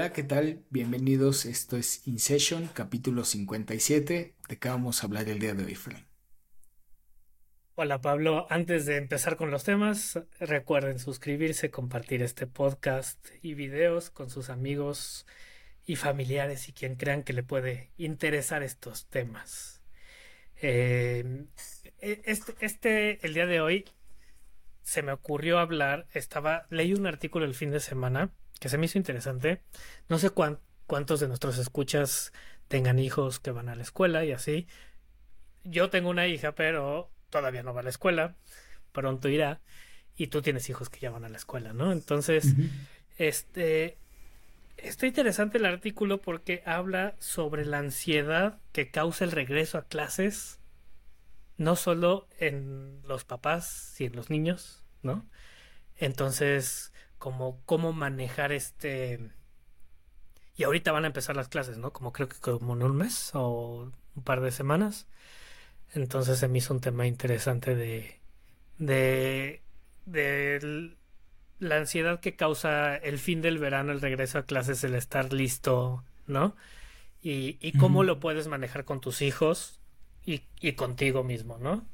Hola, ¿qué tal? Bienvenidos. Esto es In Session, capítulo 57. ¿De qué vamos a hablar el día de hoy, Frank? Hola Pablo, antes de empezar con los temas, recuerden suscribirse, compartir este podcast y videos con sus amigos y familiares y quien crean que le puede interesar estos temas. Eh, e, este, este, el día de hoy se me ocurrió hablar, estaba, leí un artículo el fin de semana que se me hizo interesante. No sé cuántos de nuestros escuchas tengan hijos que van a la escuela y así. Yo tengo una hija, pero todavía no va a la escuela. Pronto irá. Y tú tienes hijos que ya van a la escuela, ¿no? Entonces, este, está interesante el artículo porque habla sobre la ansiedad que causa el regreso a clases, no solo en los papás y en los niños, ¿no? Entonces, como cómo manejar este... Y ahorita van a empezar las clases, ¿no? Como creo que como en un mes o un par de semanas. Entonces se me hizo un tema interesante de... de... de la ansiedad que causa el fin del verano, el regreso a clases, el estar listo, ¿no? Y, y cómo lo puedes manejar con tus hijos y, y contigo mismo, ¿no?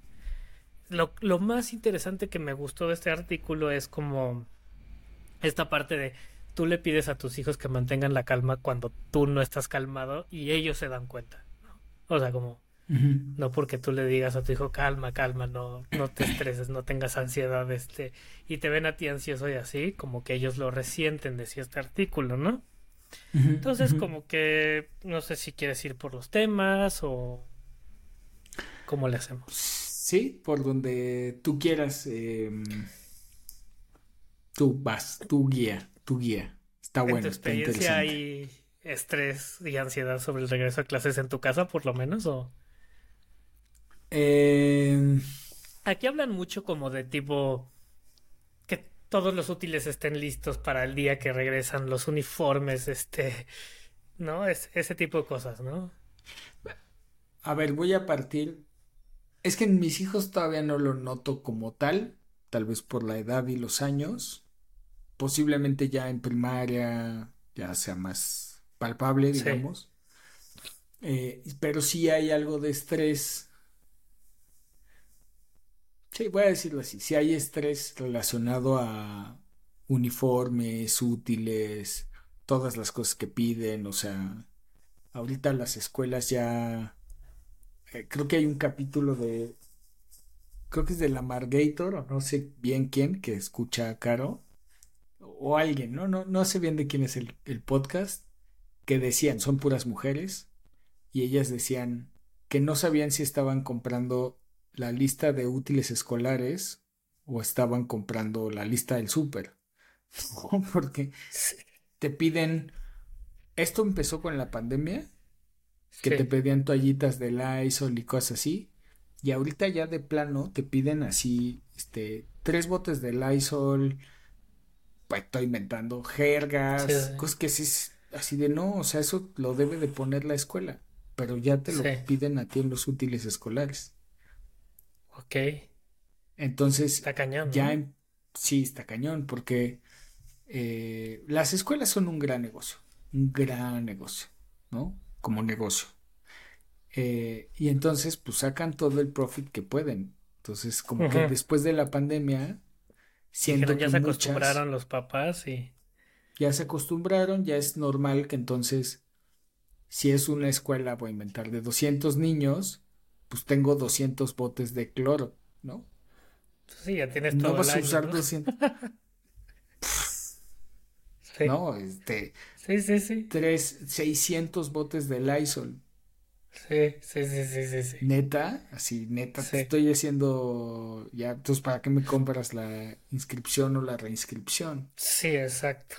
Lo, lo, más interesante que me gustó de este artículo es como esta parte de tú le pides a tus hijos que mantengan la calma cuando tú no estás calmado y ellos se dan cuenta. ¿no? O sea, como no porque tú le digas a tu hijo calma, calma, no, no te estreses, no tengas ansiedad, este, y te ven a ti ansioso y así, como que ellos lo resienten, decía este artículo, ¿no? Entonces, como que no sé si quieres ir por los temas o cómo le hacemos. Sí, por donde tú quieras. Eh Tú vas, tu guía, tu guía. Está bueno. ¿En tu experiencia hay estrés y ansiedad sobre el regreso a clases en tu casa, por lo menos? ¿O? Em, Aquí hablan mucho como de tipo que todos los útiles estén listos para el día que regresan, los uniformes, este, ¿no? Es, ese tipo de cosas, ¿no? A ver, voy a partir. Es que en mis hijos todavía no lo noto como tal, tal vez por la edad y los años posiblemente ya en primaria ya sea más palpable, digamos. Eh, pero sí hay algo de estrés. Sí, voy a decirlo así. Si hay estrés relacionado a uniformes, útiles, todas las cosas que piden. O sea, ahorita las escuelas ya. Eh, creo que hay un capítulo de. Creo que es de la Margator, o no sé bien quién, que escucha a Caro o alguien, ¿no? No, no sé bien de quién es el, el podcast, que decían, son puras mujeres, y ellas decían que no sabían si estaban comprando la lista de útiles escolares o estaban comprando la lista del súper. Porque te piden... Esto empezó con la pandemia, que te pedían toallitas de Lysol y cosas así. Y ahorita ya de plano te piden así, este, tres botes de Lysol, pues, estoy inventando jergas, cosas que sí así de no, o sea, eso lo debe de poner la escuela, pero ya te lo piden a ti en los útiles escolares. Ok. Entonces, está cañón. Ya, sí, está cañón, porque eh, las escuelas son un gran negocio, un gran negocio, ¿no? Como negocio. Eh, y entonces, pues sacan todo el profit que pueden. Entonces, como que después de la pandemia, ya se acostumbraron los papás y... Ya se acostumbraron, ya es normal que entonces, si es una escuela, voy a inventar, de 200 niños, pues tengo 200 botes de cloro, ¿no? Sí, ya tienes todo No vas a usar 200... No, este... Sí, sí, sí. Tres, 600 botes de Lysol. Sí, sí, sí, sí, sí, Neta, así, neta, te estoy haciendo ya, entonces, ¿para qué me compras la inscripción o la reinscripción? Sí, exacto.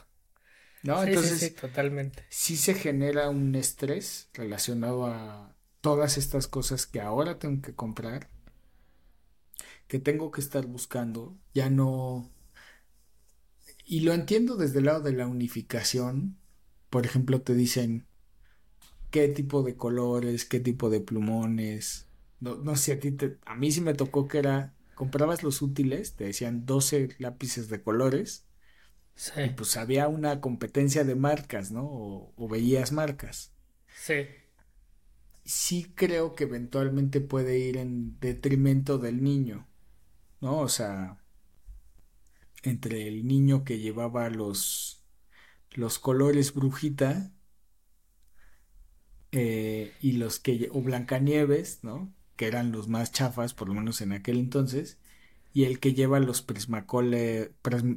¿No? entonces, sí, totalmente. Sí se genera un estrés relacionado a todas estas cosas que ahora tengo que comprar, que tengo que estar buscando, ya no... Y lo entiendo desde el lado de la unificación. Por ejemplo, te dicen, qué tipo de colores, qué tipo de plumones. No, no sé, a ti te, a mí sí me tocó que era, comprabas los útiles, te decían 12 lápices de colores Sí. Y pues había una competencia de marcas, ¿no? O, veías marcas. Sí. Sí creo que eventualmente puede ir en detrimento del niño, ¿no? O sea, entre el niño que llevaba los, los colores brujita eh, y los que, o Blancanieves, ¿no? Que eran los más chafas, por lo menos en aquel entonces, y el que lleva los prismacolor,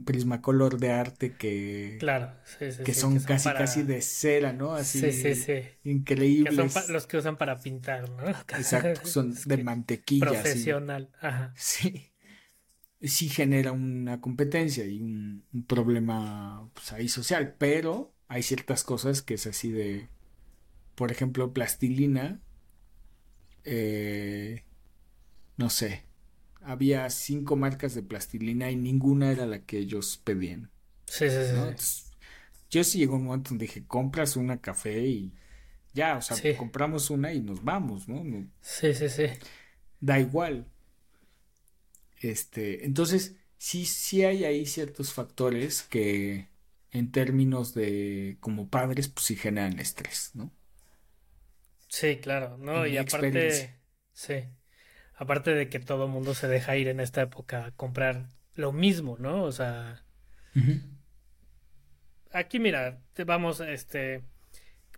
prismacolor de arte que, claro, que, son casi casi de cera, ¿no? Así increíbles. son los que usan para pintar, ¿no? Exacto, son de mantequilla. Profesional, ajá. Sí. Sí genera una competencia y un, problema pues, ahí social, pero hay ciertas cosas que es así de, por ejemplo, plastilina, eh, no sé, había cinco marcas de plastilina y ninguna era la que ellos pedían. Sí, sí, sí. yo sí llegó un momento donde dije, compras una café y ya, o sea, compramos una y nos vamos, ¿no? Sí, sí, sí. Da igual. Este, entonces, sí, sí hay ahí ciertos factores que en términos de como padres, pues sí generan estrés, ¿no? Sí, claro, ¿no? y aparte, sí. Aparte de que todo el mundo se deja ir en esta época a comprar lo mismo, ¿no? O sea. Aquí, mira, vamos, este.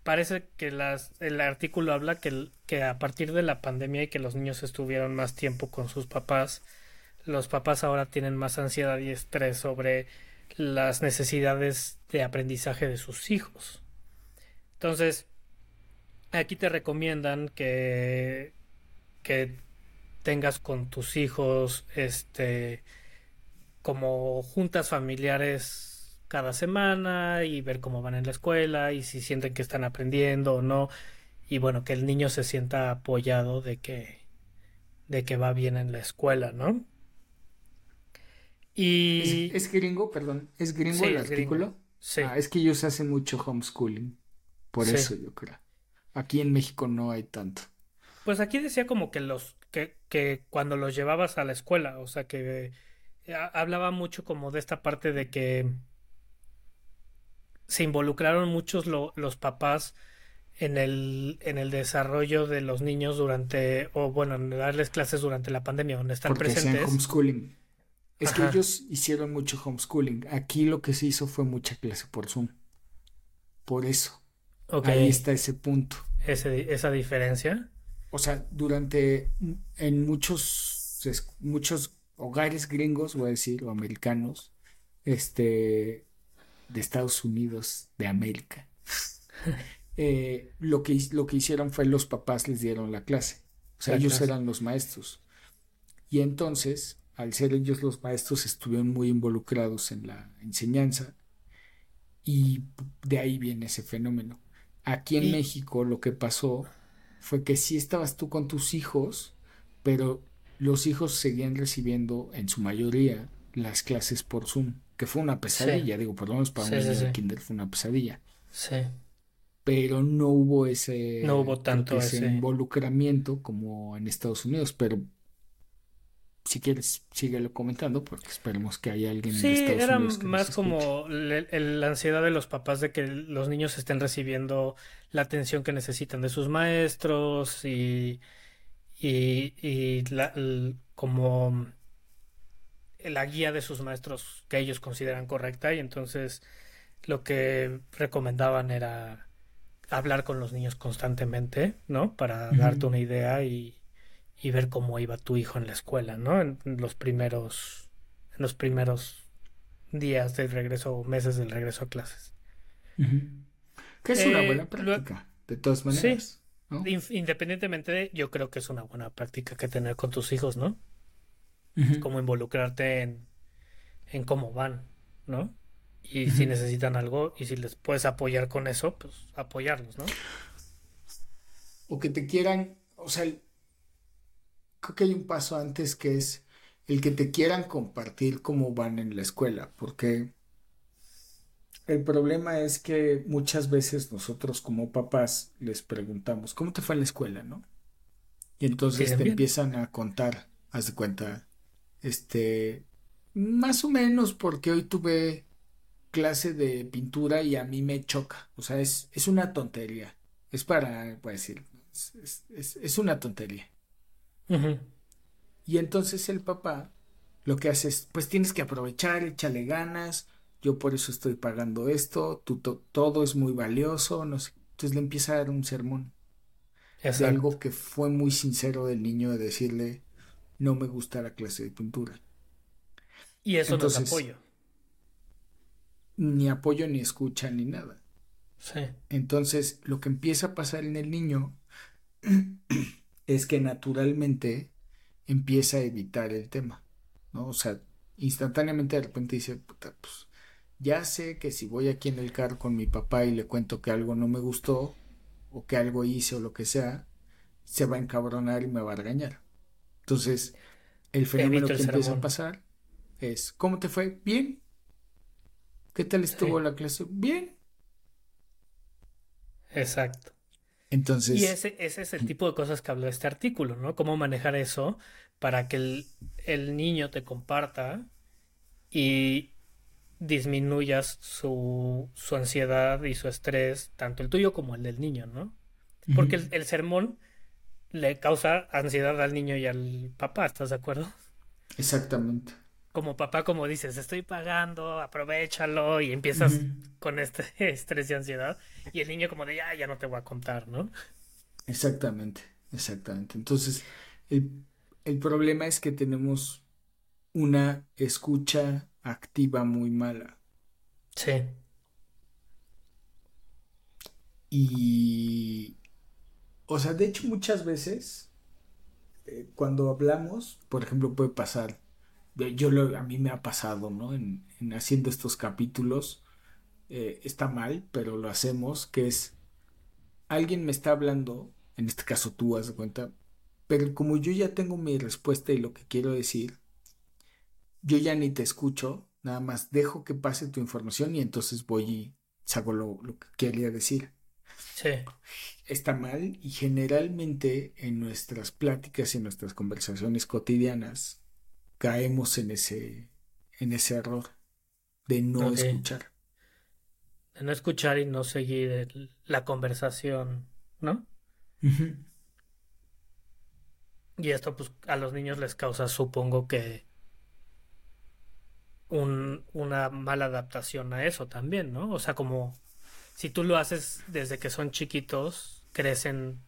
Parece que las, el artículo habla que, que a partir de la pandemia y que los niños estuvieron más tiempo con sus papás, los papás ahora tienen más ansiedad y estrés sobre las necesidades de aprendizaje de sus hijos. Entonces, aquí te recomiendan que, que tengas con tus hijos, este, como juntas familiares cada semana y ver cómo van en la escuela y si sienten que están aprendiendo o no y bueno que el niño se sienta apoyado de que de que va bien en la escuela, ¿no? Y es, gringo, perdón, es gringo el artículo. Sí. Ah, es que ellos hacen mucho homeschooling, por eso yo creo. Aquí en México no hay tanto. Pues aquí decía como que los que, que cuando los llevabas a la escuela, o sea que eh, hablaba mucho como de esta parte de que se involucraron muchos los papás en el, en el desarrollo de los niños durante, o bueno, en darles clases durante la pandemia, donde están Porque presentes. homeschooling. Es que ellos hicieron mucho homeschooling. Aquí lo que se hizo fue mucha clase por Zoom. Por eso. Ahí está ese punto. Ese, esa diferencia o sea, durante, en muchos, muchos hogares gringos, voy a decir, o americanos, este, de Estados Unidos, de América, eh, lo, que, lo que hicieron fue los papás les dieron la clase. O sea, ellos eran los maestros. Y entonces, al ser ellos los maestros, estuvieron muy involucrados en la enseñanza. Y de ahí viene ese fenómeno. Aquí en México lo que pasó fue que sí estabas tú con tus hijos, pero los hijos seguían recibiendo en su mayoría las clases por Zoom, que fue una pesadilla, digo, por lo menos para un niño de kinder fue una pesadilla. Sí. Pero no hubo ese, no hubo tanto ese, involucramiento como en Estados Unidos, pero si quieres, síguelo comentando porque esperemos que haya alguien en Estados era más como la ansiedad de los papás de que los niños estén recibiendo la atención que necesitan de sus maestros y, y, la, como la guía de sus maestros que ellos consideran correcta. Y entonces lo que recomendaban era hablar con los niños constantemente, ¿no? Para darte una idea y y ver cómo iba tu hijo en la escuela, ¿no? En los primeros, en los primeros días del regreso o meses del regreso a clases. Que es una eh, buena práctica, de todas maneras. Independientemente de, yo creo que es una buena práctica que tener con tus hijos, ¿no? Como involucrarte en, en cómo van, ¿no? Y si necesitan algo y si les puedes apoyar con eso, pues apoyarlos, ¿no? O que te quieran, o sea, creo que hay un paso antes que es el que te quieran compartir cómo van en la escuela, porque el problema es que muchas veces nosotros como papás les preguntamos, ¿cómo te fue en la escuela, no? Y entonces te empiezan a contar, haz de cuenta, este, más o menos porque hoy tuve clase de pintura y a mí me choca. O sea, es, es una tontería. Es para, decir, es, es, es una tontería. Y entonces el papá lo que hace es, pues tienes que aprovechar, échale ganas, yo por eso estoy pagando esto, tu, todo es muy valioso, no sé. Entonces le empieza a dar un sermón. Es algo que fue muy sincero del niño de decirle, no me gusta la clase de pintura. Y eso no es apoyo. Ni apoyo, ni escucha, ni nada. Sí. Entonces, lo que empieza a pasar en el niño es que naturalmente empieza a evitar el tema, ¿no? O sea, instantáneamente de repente dice, puta, pues ya sé que si voy aquí en el carro con mi papá y le cuento que algo no me gustó, o que algo hice o lo que sea, se va a encabronar y me va a regañar. Entonces, el fenómeno que empieza a pasar es, ¿cómo te fue? Bien. ¿Qué tal estuvo la clase? Bien. Exacto. Entonces. Y ese, ese, es el tipo de cosas que habla este artículo, ¿no? Cómo manejar eso para que el, el niño te comparta y disminuyas su, su, ansiedad y su estrés, tanto el tuyo como el del niño, ¿no? Porque el, el sermón le causa ansiedad al niño y al papá, ¿estás de acuerdo? Exactamente. Como papá, como dices, estoy pagando, aprovechalo y empiezas con este estrés y ansiedad. Y el niño como de, ya, ya no te voy a contar, ¿no? Exactamente, exactamente. Entonces, el, el problema es que tenemos una escucha activa muy mala. Sí. Y o sea, de hecho muchas veces eh, cuando hablamos, por ejemplo, puede pasar, yo lo, a mí me ha pasado, ¿no? En, haciendo estos capítulos, eh, está mal, pero lo hacemos, que es, alguien me está hablando, en este caso tú, has de cuenta, pero como yo ya tengo mi respuesta y lo que quiero decir, yo ya ni te escucho, nada más dejo que pase tu información y entonces voy y saco lo, lo que quería decir. Sí está mal y generalmente en nuestras pláticas y en nuestras conversaciones cotidianas caemos en ese, en ese error de no escuchar. De no escuchar y no seguir la conversación, ¿no? Y esto pues a los niños les causa, supongo que un, una mala adaptación a eso también, ¿no? O sea, como si tú lo haces desde que son chiquitos, crecen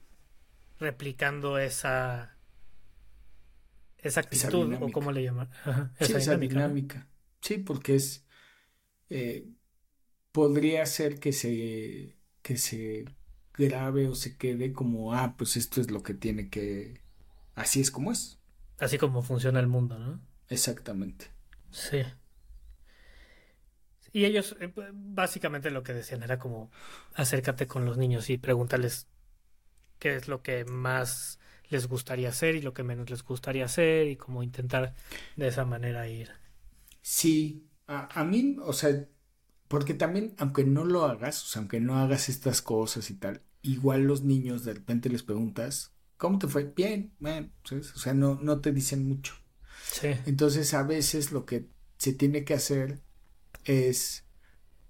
replicando esa esa actitud o cómo le llaman. Esa, dinámica, sí porque es eh, podría ser que se que se grabe o se quede como ah pues esto es lo que tiene que así es como es así como funciona el mundo no exactamente. Sí. Y ellos, eh, básicamente lo que decían era como, acércate con los niños y pregúntales qué es lo que más les gustaría hacer y lo que menos les gustaría hacer y como intentar de esa manera ir. Sí, a, mí, o sea, porque también, aunque no lo hagas, o sea, aunque no hagas estas cosas y tal, igual los niños de repente les preguntas, ¿cómo te fue? Bien, bueno, o sea, no, no te dicen mucho. Sí. Entonces, a veces lo que se tiene que hacer es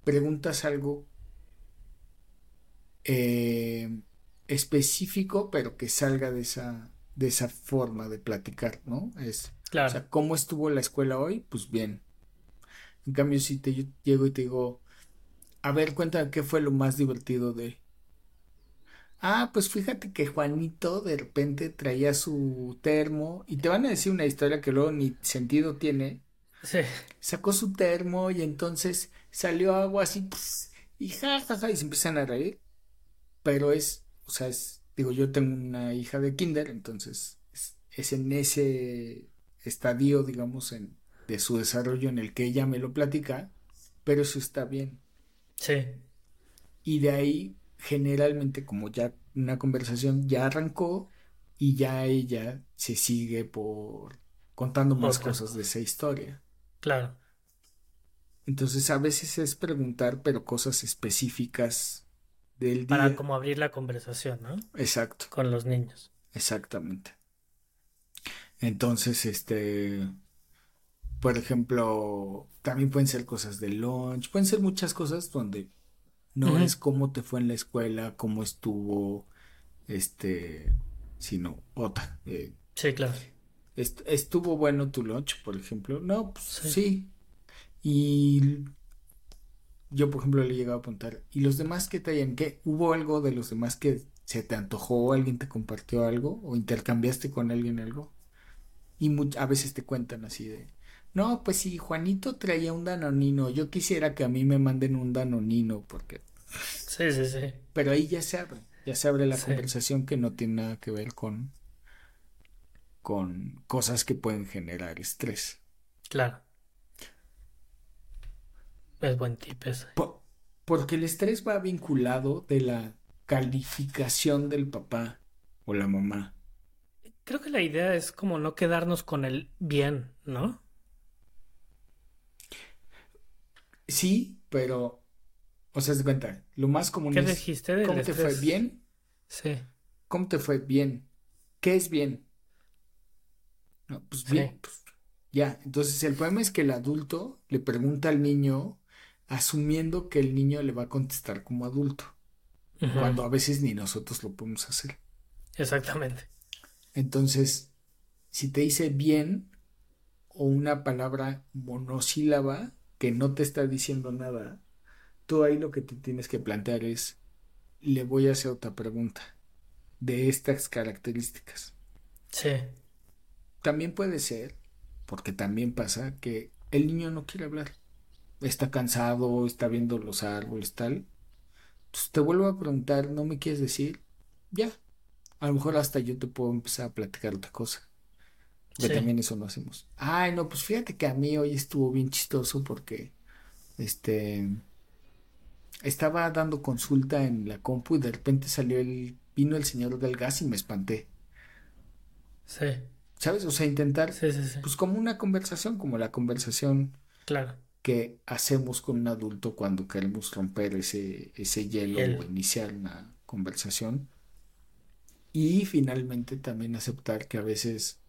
preguntas algo eh, específico, pero que salga de esa, de esa forma de platicar, ¿no? Es, claro. O sea, ¿cómo estuvo la escuela hoy? Pues bien. En cambio, si te yo llego y te digo, a ver, cuéntame qué fue lo más divertido de. Ah, pues fíjate que Juanito de repente traía su termo y te van a decir una historia que luego ni sentido tiene, Sacó su termo y entonces salió agua así y jajaja y se empiezan a reír. Pero es, o sea, es, digo, yo tengo una hija de kinder, entonces es, en ese estadio, digamos, en, de su desarrollo en el que ella me lo platica, pero eso está bien. Sí. Y de ahí, generalmente, como ya una conversación ya arrancó y ya ella se sigue por contando más cosas de esa historia. Claro. Entonces a veces es preguntar, pero cosas específicas del día. Para como abrir la conversación, ¿no? Exacto. Con los niños. Exactamente. Entonces, este, Por ejemplo, también pueden ser cosas de lunch, pueden ser muchas cosas donde no es cómo te fue en la escuela, cómo estuvo, este, sino otra. Eh, sí, claro. estuvo bueno tu lunch, por ejemplo. No, pues sí. Y yo, por ejemplo, le he llegado a preguntar, ¿y los demás qué traían? ¿Qué? ¿Hubo algo de los demás que se te antojó? ¿Alguien te compartió algo? ¿O intercambiaste con alguien algo? Y a veces te cuentan así de, no, pues si Juanito traía un danonino, yo quisiera que a mí me manden un danonino, porque... Sí, sí, sí. Pero ahí ya se abre, ya se abre la conversación que no tiene nada que ver con, con cosas que pueden generar estrés. Claro. Es buen tip ese. porque el estrés va vinculado de la calificación del papá o la mamá. Creo que la idea es como no quedarnos con el bien, ¿no? Sí, pero, o sea, de cuenta, lo más común ¿Qué dijiste ¿cómo te fue bien? Sí. ¿Cómo te fue bien? ¿Qué es bien? No, pues bien, pues ya. Entonces el problema es que el adulto le pregunta al niño asumiendo que el niño le va a contestar como adulto, cuando a veces ni nosotros lo podemos hacer. Exactamente. Entonces, si te dice bien o una palabra monosílaba que no te está diciendo nada, tú ahí lo que te tienes que plantear es, le voy a hacer otra pregunta de estas características. Sí. También puede ser, porque también pasa, que el niño no quiere hablar está cansado, está viendo los árboles, tal. Entonces te vuelvo a preguntar, ¿no me quieres decir? Ya. A lo mejor hasta yo te puedo empezar a platicar otra cosa. Que también eso no hacemos. Ay, no, pues fíjate que a mí hoy estuvo bien chistoso porque este estaba dando consulta en la compu y de repente salió el vino el señor del gas y me espanté. Sí. ¿Sabes? O sea, intentar sí, sí, sí. pues como una conversación, como la conversación claro que hacemos con un adulto cuando queremos romper ese, ese hielo o iniciar una conversación. Y finalmente también aceptar que a veces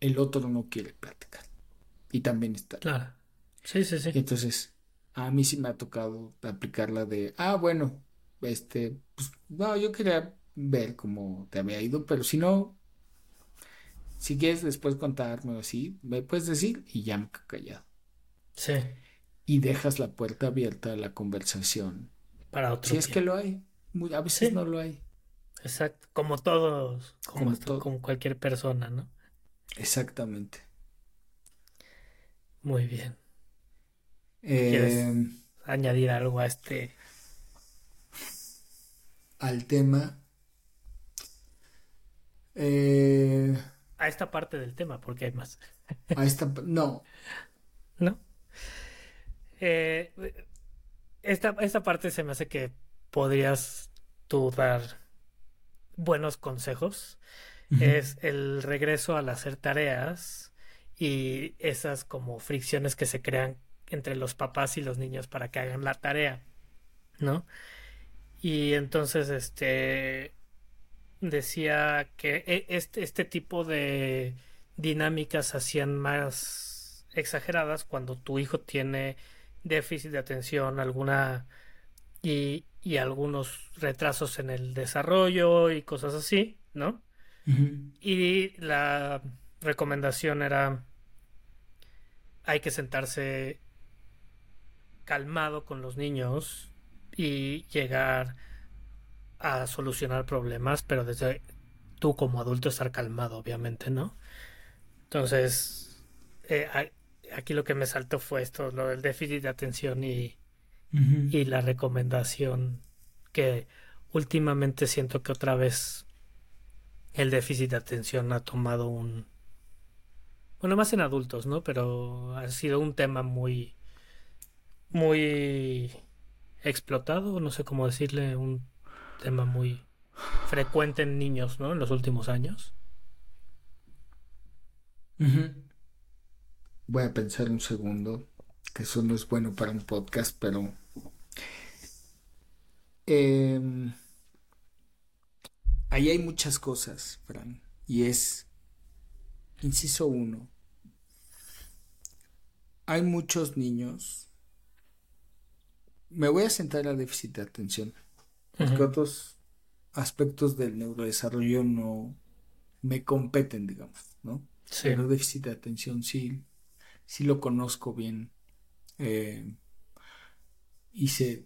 el otro no quiere platicar. Y también está. Claro. Sí, sí, sí. entonces, a mí sí me ha tocado aplicar de, ah, bueno, este, pues, no, yo quería ver cómo te había ido, pero si no, si quieres después contarme así, me puedes decir y ya me he callado. Sí. Y dejas la puerta abierta a la conversación. Para otro. Si es que lo hay. a veces no lo hay. Exacto. Como todos, como, como, cualquier persona, ¿no? Exactamente. Muy bien. ¿Quieres em, añadir algo a este? Al tema. Eh, a esta parte del tema, porque hay más. A esta. No. ¿No? Eh, esta, esta parte se me hace que podrías tú dar buenos consejos. Es el regreso al hacer tareas y esas como fricciones que se crean entre los papás y los niños para que hagan la tarea, ¿no? Y entonces, este, decía que e, este, este tipo de dinámicas hacían más exageradas cuando tu hijo tiene déficit de atención, alguna y, y algunos retrasos en el desarrollo y cosas así, ¿no? Y la recomendación era hay que sentarse calmado con los niños y llegar a solucionar problemas, pero desde tú como adulto estar calmado, obviamente, ¿no? Entonces, eh, aquí lo que me saltó fue esto, lo del déficit de atención y, y la recomendación que últimamente siento que otra vez el déficit de atención ha tomado un... Bueno, más en adultos, ¿no? Pero ha sido un tema muy... muy explotado, no sé cómo decirle, un tema muy frecuente en niños, ¿no? En los últimos años. Voy a pensar un segundo, que eso no es bueno para un podcast, pero... Em, ahí hay muchas cosas, Fran. Y es, inciso uno, hay muchos niños. Me voy a centrar a déficit de atención. Porque otros aspectos del neurodesarrollo no me competen, digamos, ¿no? Sí. Pero déficit de atención sí, sí lo conozco bien. Eh, hice.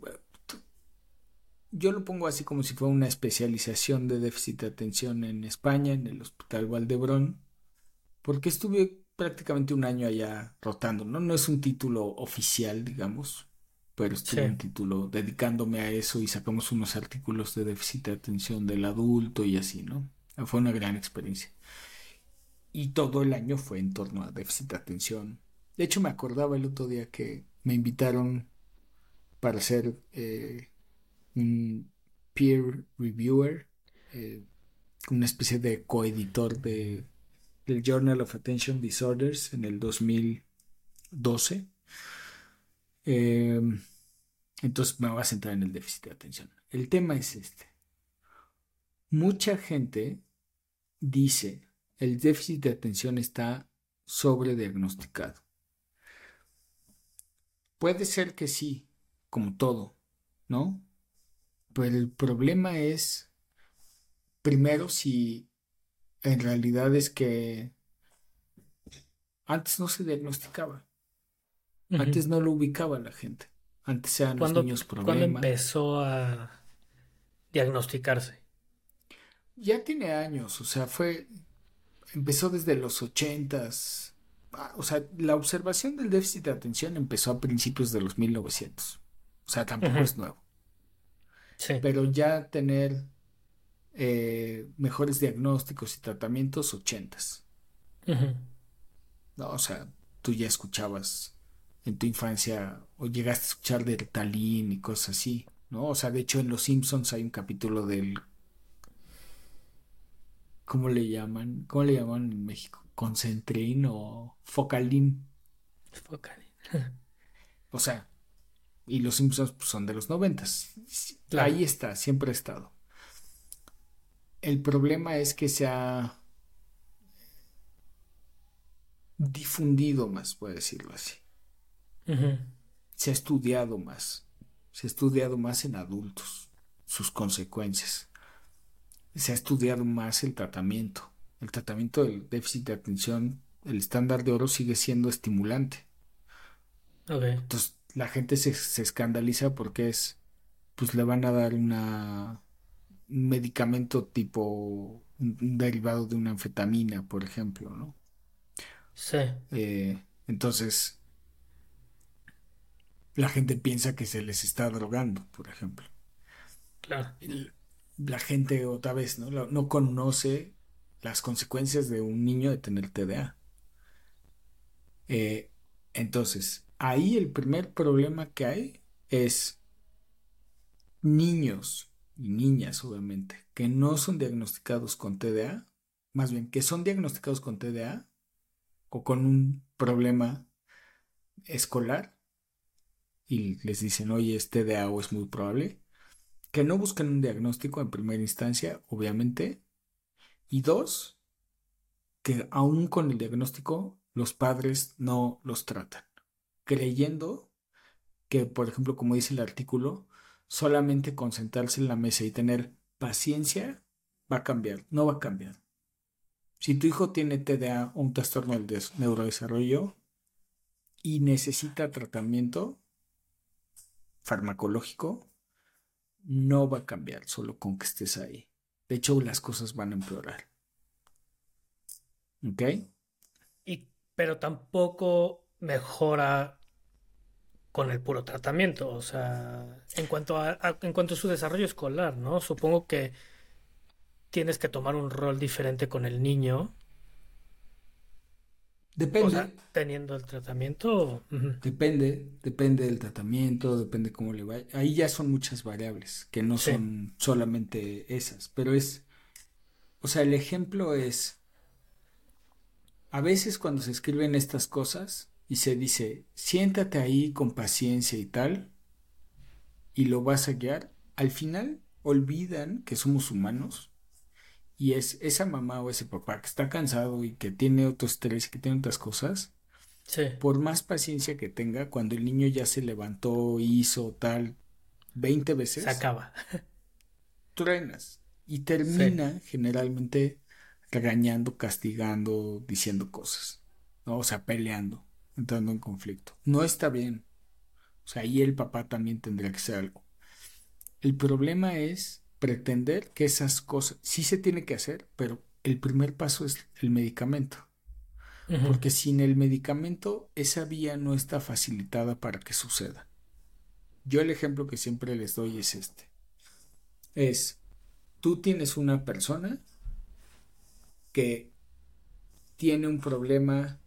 Yo lo pongo así como si fuera una especialización de déficit de atención en España, en el Hospital Valdebrón, porque estuve prácticamente un año allá rotando, ¿no? No es un título oficial, digamos, pero estuve un título dedicándome a eso y sacamos unos artículos de déficit de atención del adulto y así, ¿no? Fue una gran experiencia. Y todo el año fue en torno a déficit de atención. De hecho, me acordaba el otro día que me invitaron para ser eh, un peer reviewer, eh, una especie de coeditor de del Journal of Attention Disorders en el 2012. Em, entonces me voy a centrar en el déficit de atención. El tema es este. Mucha gente dice el déficit de atención está sobrediagnosticado. Puede ser que sí, como todo, ¿no? Pero el problema es, primero, si en realidad es que antes no se diagnosticaba. Antes no lo ubicaba la gente. Antes eran los niños problemas. ¿Cuándo empezó a diagnosticarse? Ya tiene años, o sea, fue. Empezó desde los ochentas. O sea, la observación del déficit de atención empezó a principios de los 1900. O sea, tampoco es nuevo. Sí. Pero ya tener eh, mejores diagnósticos y tratamientos ochentas. No, o sea, tú ya escuchabas en tu infancia o llegaste a escuchar de Talín y cosas así, ¿no? O sea, de hecho en Los Simpsons hay un capítulo del ¿cómo le llaman? ¿Cómo le llaman en México? Concentrin o Focalin. Focalin. o sea, y los Simpsons pues, son de los noventas. Ahí está, siempre ha estado. El problema es que se ha difundido más, puedo decirlo así. Se ha estudiado más. Se ha estudiado más en adultos, sus consecuencias. Se ha estudiado más el tratamiento. El tratamiento del déficit de atención, el estándar de oro sigue siendo estimulante. Entonces la gente se, se escandaliza porque es, pues le van a dar una un medicamento tipo un derivado de una anfetamina, por ejemplo, ¿no? Sí. Eh, entonces, la gente piensa que se les está drogando, por ejemplo. Claro. La gente otra vez ¿no? no conoce las consecuencias de un niño de tener TDA. Eh, entonces, ahí el primer problema que hay es niños y niñas, obviamente, que no son diagnosticados con TDA, más bien que son diagnosticados con TDA o con un problema escolar y les dicen, oye, es TDA o es muy probable, que no busquen un diagnóstico en primera instancia, obviamente, y dos, que aún con el diagnóstico los padres no los tratan, creyendo que, por ejemplo, como dice el artículo, solamente concentrarse en la mesa y tener paciencia va a cambiar, no va a cambiar. Si tu hijo tiene TDA o un trastorno del neurodesarrollo y necesita tratamiento farmacológico, no va a cambiar solo con que estés ahí. De hecho, las cosas van a empeorar. ¿Ok? Y, pero tampoco mejora con el puro tratamiento, o sea, en cuanto a, en cuanto a su desarrollo escolar, ¿no? Supongo que tienes que tomar un rol diferente con el niño. Depende. teniendo el tratamiento. Depende, depende del tratamiento, depende cómo le vaya. Ahí ya son muchas variables, que no son solamente esas, pero es, o sea, el ejemplo es, a veces cuando se escriben estas cosas, y se dice, siéntate ahí con paciencia y tal, y lo vas a guiar, al final olvidan que somos humanos y es esa mamá o ese papá que está cansado y que tiene otro estrés, que tiene otras cosas, Por más paciencia que tenga, cuando el niño ya se levantó, hizo tal 20 veces. Se acaba. Truenas. Y termina generalmente regañando, castigando, diciendo cosas. ¿no? O sea, peleando, entrando en conflicto. No está bien. O sea, ahí el papá también tendría que hacer algo. El problema es pretender que esas cosas sí se tiene que hacer, pero el primer paso es el medicamento. Porque sin el medicamento esa vía no está facilitada para que suceda. Yo el ejemplo que siempre les doy es este. Es, tú tienes una persona que tiene un problema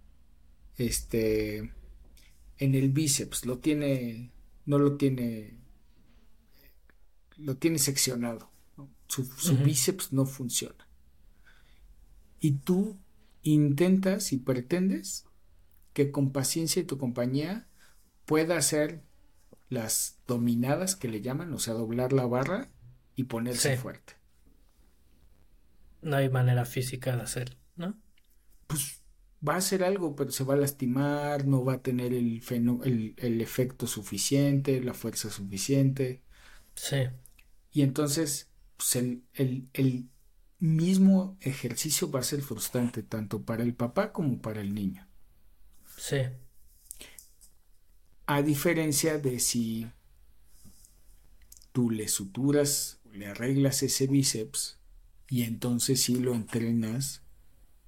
este en el bíceps, lo tiene no lo tiene lo tiene seccionado, su, bíceps no funciona. Y tú intentas y pretendes que con paciencia y tu compañía pueda hacer las dominadas que le llaman, o sea, doblar la barra y ponerse fuerte. No hay manera física de hacer, ¿no? Pues va a hacer algo, pero se va a lastimar, no va a tener el, el, efecto suficiente, la fuerza suficiente. Sí. Y entonces, pues el, el, mismo ejercicio va a ser frustrante tanto para el papá como para el niño. Sí. A diferencia de si tú le suturas, le arreglas ese bíceps y entonces sí lo entrenas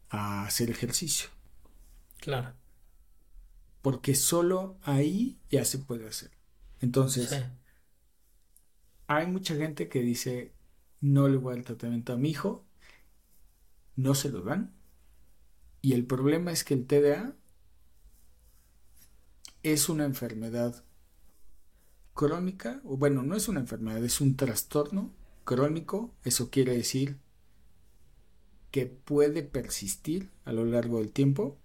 a hacer ejercicio. Claro. Porque solo ahí ya se puede hacer. Entonces, hay mucha gente que dice, no le voy a dar tratamiento a mi hijo, no se lo dan. Y el problema es que el TDA es una enfermedad crónica, o bueno, no es una enfermedad, es un trastorno crónico, eso quiere decir que puede persistir a lo largo del tiempo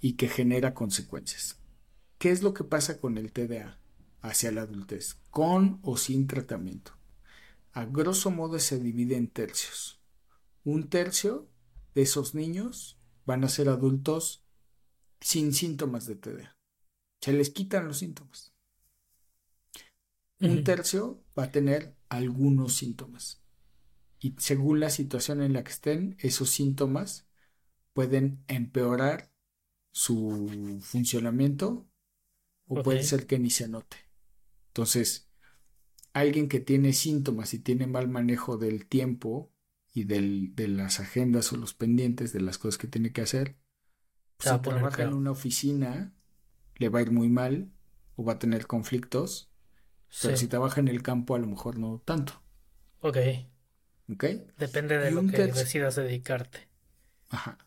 y que genera consecuencias. ¿Qué es lo que pasa con el TDA hacia la adultez? Con o sin tratamiento. A grosso modo se divide en tercios. Un tercio de esos niños van a ser adultos sin síntomas de TDA. Se les quitan los síntomas. Un tercio va a tener algunos síntomas. Y según la situación en la que estén, esos síntomas pueden empeorar su funcionamiento o puede ser que ni se note. Entonces, alguien que tiene síntomas y tiene mal manejo del tiempo y del, de las agendas o los pendientes de las cosas que tiene que hacer, pues, si trabaja en una oficina, le va a ir muy mal o va a tener conflictos. Pero si trabaja en el campo, a lo mejor no tanto. Ok. Ok. Depende de lo que decidas dedicarte. Ajá.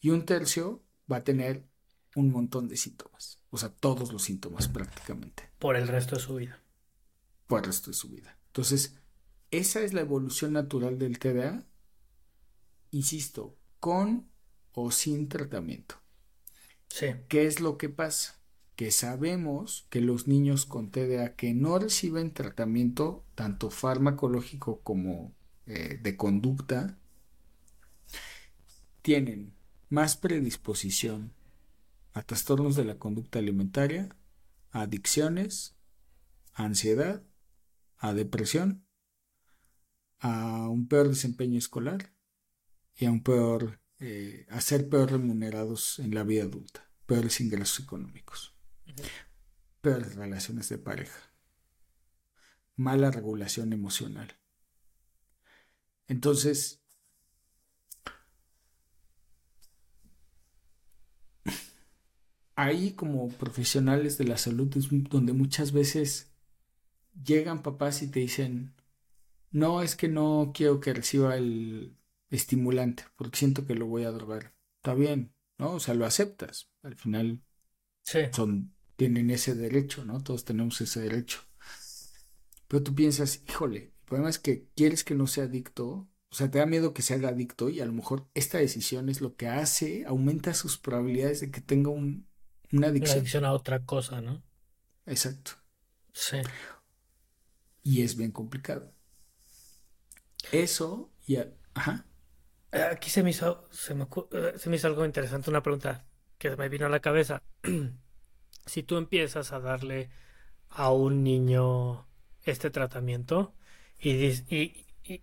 Y un tercio va a tener un montón de síntomas. O sea, todos los síntomas prácticamente. Por el resto de su vida. Por el resto de su vida. Entonces, esa es la evolución natural del TDA. Insisto, con o sin tratamiento. Sí. ¿Qué es lo que pasa? Que sabemos que los niños con TDA que no reciben tratamiento, tanto farmacológico como eh, de conducta, tienen más predisposición a trastornos de la conducta alimentaria, a adicciones, a ansiedad, a depresión, a un peor desempeño escolar y a un peor, eh, a ser peor remunerados en la vida adulta, peores ingresos económicos, peores relaciones de pareja, mala regulación emocional. Entonces, ahí como profesionales de la salud es donde muchas veces llegan papás y te dicen, no, es que no quiero que reciba el estimulante porque siento que lo voy a drogar. Está bien, ¿no? O sea, lo aceptas. Al final son, tienen ese derecho, ¿no? Todos tenemos ese derecho. Pero tú piensas, híjole, el problema es que quieres que no sea adicto, o sea, te da miedo que se haga adicto y a lo mejor esta decisión es lo que hace, aumenta sus probabilidades de que tenga un, una adicción. a otra cosa, ¿no? Exacto. Sí. Y es bien complicado. Eso y... Ajá. Aquí se me hizo, se me, eh, se me hizo algo interesante, una pregunta. que me vino a la cabeza. si tú empiezas a darle a un niño este tratamiento y, y, y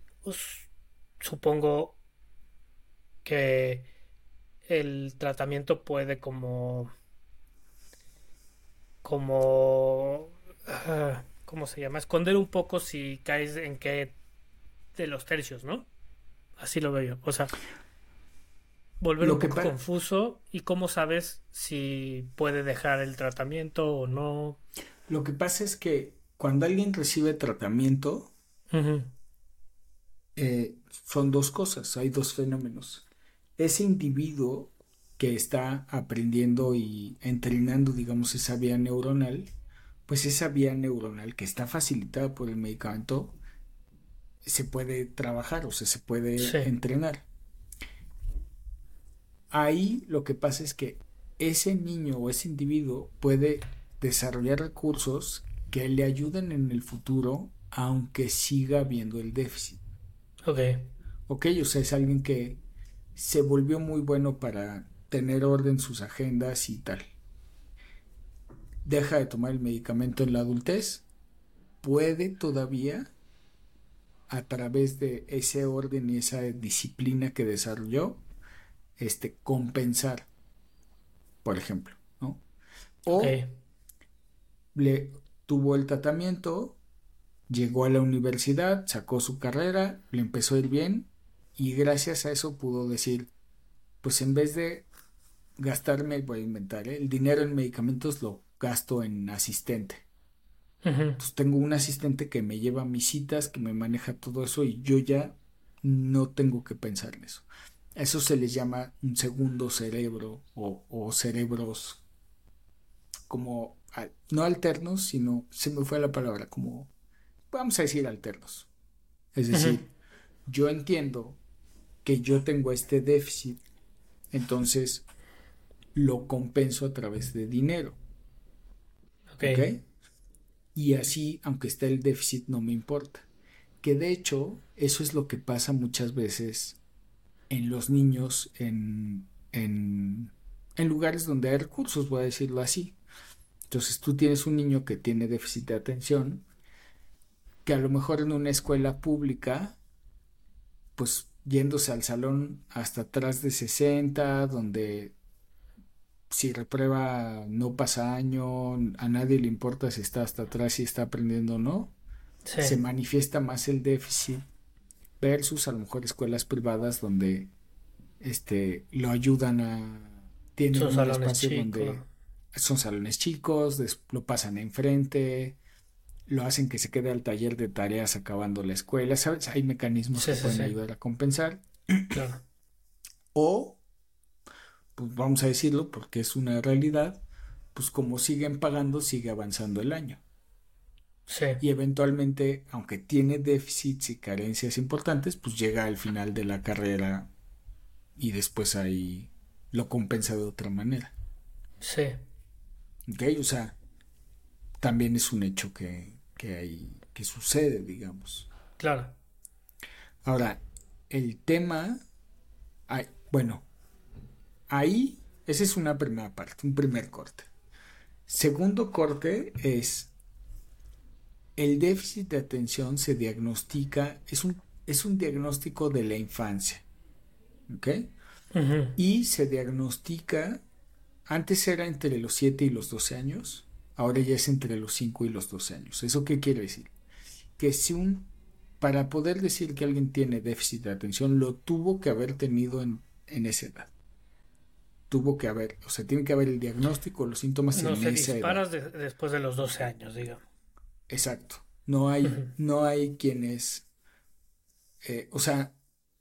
supongo que el tratamiento puede como como ah, ¿cómo se llama? esconder un poco si caes en qué de los tercios, ¿no? Así lo veo yo. O sea, volver un poco confuso y cómo sabes si puede dejar el tratamiento o no. Lo que pasa es que cuando alguien recibe tratamiento, eh, son dos cosas, hay dos fenómenos. Ese individuo que está aprendiendo y entrenando, digamos, esa vía neuronal, pues esa vía neuronal que está facilitada por el medicamento, se puede trabajar, o sea, se puede entrenar. Ahí lo que pasa es que ese niño o ese individuo puede desarrollar recursos que le ayuden en el futuro, aunque siga habiendo el déficit. Ok. Ok, o sea, es alguien que se volvió muy bueno para tener orden sus agendas y tal. Deja de tomar el medicamento en la adultez, puede todavía a través de ese orden y esa disciplina que desarrolló, este, compensar, por ejemplo, ¿no? O le tuvo el tratamiento, llegó a la universidad, sacó su carrera, le empezó a ir bien y gracias a eso pudo decir, pues en vez de gastarme, voy a inventar, ¿eh? el dinero en medicamentos lo gasto en asistente entonces tengo un asistente que me lleva mis citas, que me maneja todo eso y yo ya no tengo que pensar en eso. Eso se les llama un segundo cerebro o, cerebros como no alternos, sino se me fue la palabra, como vamos a decir alternos. Es decir, yo entiendo que yo tengo este déficit, entonces lo compenso a través de dinero. ¿Ok? y así, aunque esté el déficit, no me importa. Que de hecho, eso es lo que pasa muchas veces en los niños en, en, en lugares donde hay recursos, voy a decirlo así. Entonces tú tienes un niño que tiene déficit de atención, que a lo mejor en una escuela pública, pues yéndose al salón hasta atrás de 60, donde si reprueba no pasa año, a nadie le importa si está hasta atrás, si está aprendiendo o no. Se manifiesta más el déficit versus a lo mejor escuelas privadas donde este lo ayudan a tienen un espacio donde son salones chicos, lo pasan enfrente, lo hacen que se quede al taller de tareas acabando la escuela, ¿sabes? Hay mecanismos que pueden ayudar a compensar. Claro. O pues vamos a decirlo porque es una realidad, pues como siguen pagando, sigue avanzando el año. Sí. Y eventualmente, aunque tiene déficits y carencias importantes, pues llega al final de la carrera y después ahí lo compensa de otra manera. Sí. Ok, o sea, también es un hecho que, que hay, que sucede, digamos. Claro. Ahora, el tema, hay, bueno, ahí, esa es una primera parte, un primer corte. Segundo corte es el déficit de atención se diagnostica, es un, es un diagnóstico de la infancia. ¿Ok? Y se diagnostica, antes era entre los 7 y los 12 años, ahora ya es entre los 5 y los 12 años. ¿Eso qué quiere decir? Que si un, para poder decir que alguien tiene déficit de atención, lo tuvo que haber tenido en, en esa edad tuvo que haber, o sea, tiene que haber el diagnóstico, los síntomas no se disparas después de los 12 años, digamos. Exacto. No hay, no hay quienes, eh, o sea,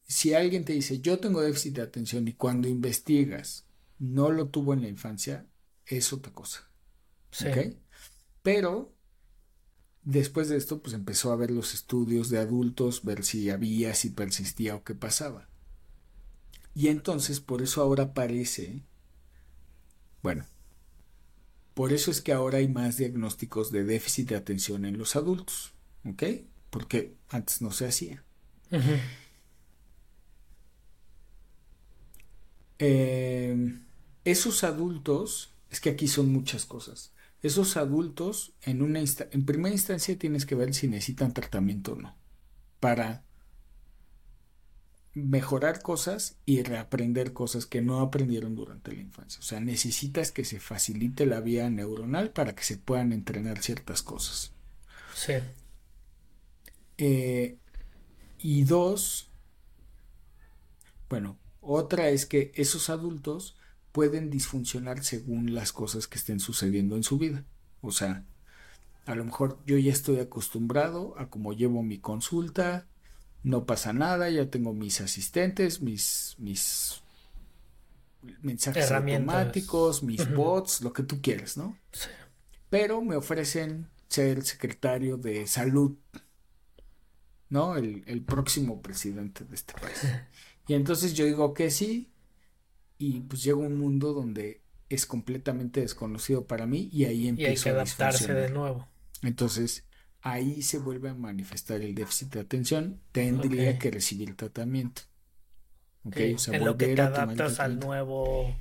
si alguien te dice, yo tengo déficit de atención y cuando investigas no lo tuvo en la infancia, es otra cosa. Sí. Pero después de esto, pues empezó a ver los estudios de adultos, ver si había, si persistía o qué pasaba. Y entonces por eso ahora parece, bueno, por eso es que ahora hay más diagnósticos de déficit de atención en los adultos, ¿ok? Porque antes no se hacía. Em, esos adultos, es que aquí son muchas cosas. Esos adultos, en, una en primera instancia tienes que ver si necesitan tratamiento o no. Para mejorar cosas y reaprender cosas que no aprendieron durante la infancia. O sea, necesitas que se facilite la vía neuronal para que se puedan entrenar ciertas cosas. Sí. Eh, y dos, bueno, otra es que esos adultos pueden disfuncionar según las cosas que estén sucediendo en su vida. O sea, a lo mejor yo ya estoy acostumbrado a cómo llevo mi consulta, no pasa nada, ya tengo mis asistentes, mis, mis mensajes automáticos, mis bots, lo que tú quieres, ¿no? Sí. Pero me ofrecen ser secretario de salud, ¿no? El, el próximo presidente de este país. Y entonces yo digo que sí, y pues llega un mundo donde es completamente desconocido para mí y ahí empiezo y hay que adaptarse de nuevo. Entonces, ahí se vuelve a manifestar el déficit de atención, tendría que recibir tratamiento. Okay. O sea, en lo que te adaptas al nuevo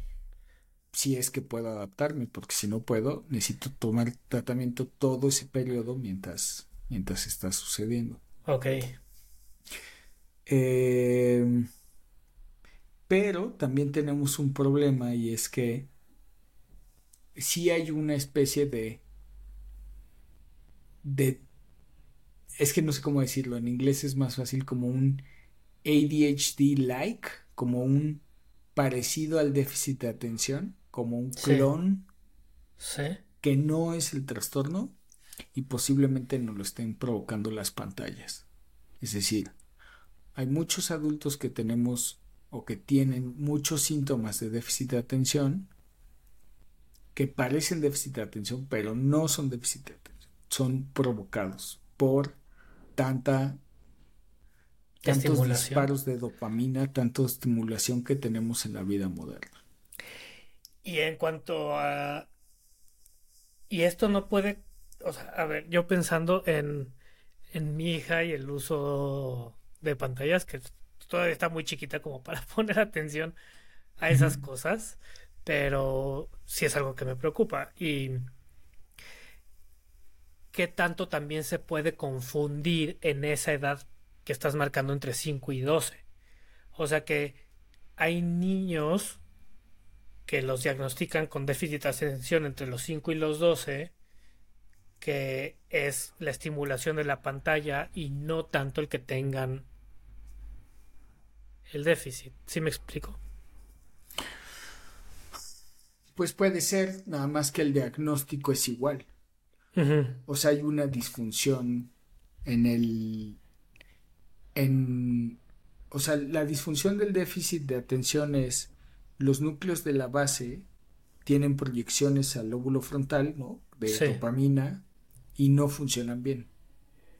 si es que puedo adaptarme, porque si no puedo, necesito tomar tratamiento todo ese periodo mientras, mientras está sucediendo. Ok. Eh, pero también tenemos un problema y es que si hay una especie de de es que no sé cómo decirlo, en inglés es más fácil como un ADHD like, como un parecido al déficit de atención, como un clon que no es el trastorno y posiblemente no lo estén provocando las pantallas. Es decir, hay muchos adultos que tenemos o que tienen muchos síntomas de déficit de atención que parecen déficit de atención, pero no son déficit de atención, son provocados por tanta tantos disparos de dopamina, tanta estimulación que tenemos en la vida moderna. Y en cuanto a y esto no puede, o sea, a ver, yo pensando en en mi hija y el uso de pantallas que todavía está muy chiquita como para poner atención a esas cosas, pero sí es algo que me preocupa. Y qué tanto también se puede confundir en esa edad que estás marcando entre 5 y 12. O sea que hay niños que los diagnostican con déficit de atención entre los 5 y los 12, que es la estimulación de la pantalla y no tanto el que tengan el déficit. ¿Sí me explico? Pues puede ser, nada más que el diagnóstico es igual. O sea, hay una disfunción en el. En. O sea, la disfunción del déficit de atención es los núcleos de la base tienen proyecciones al lóbulo frontal, ¿no? De dopamina y no funcionan bien.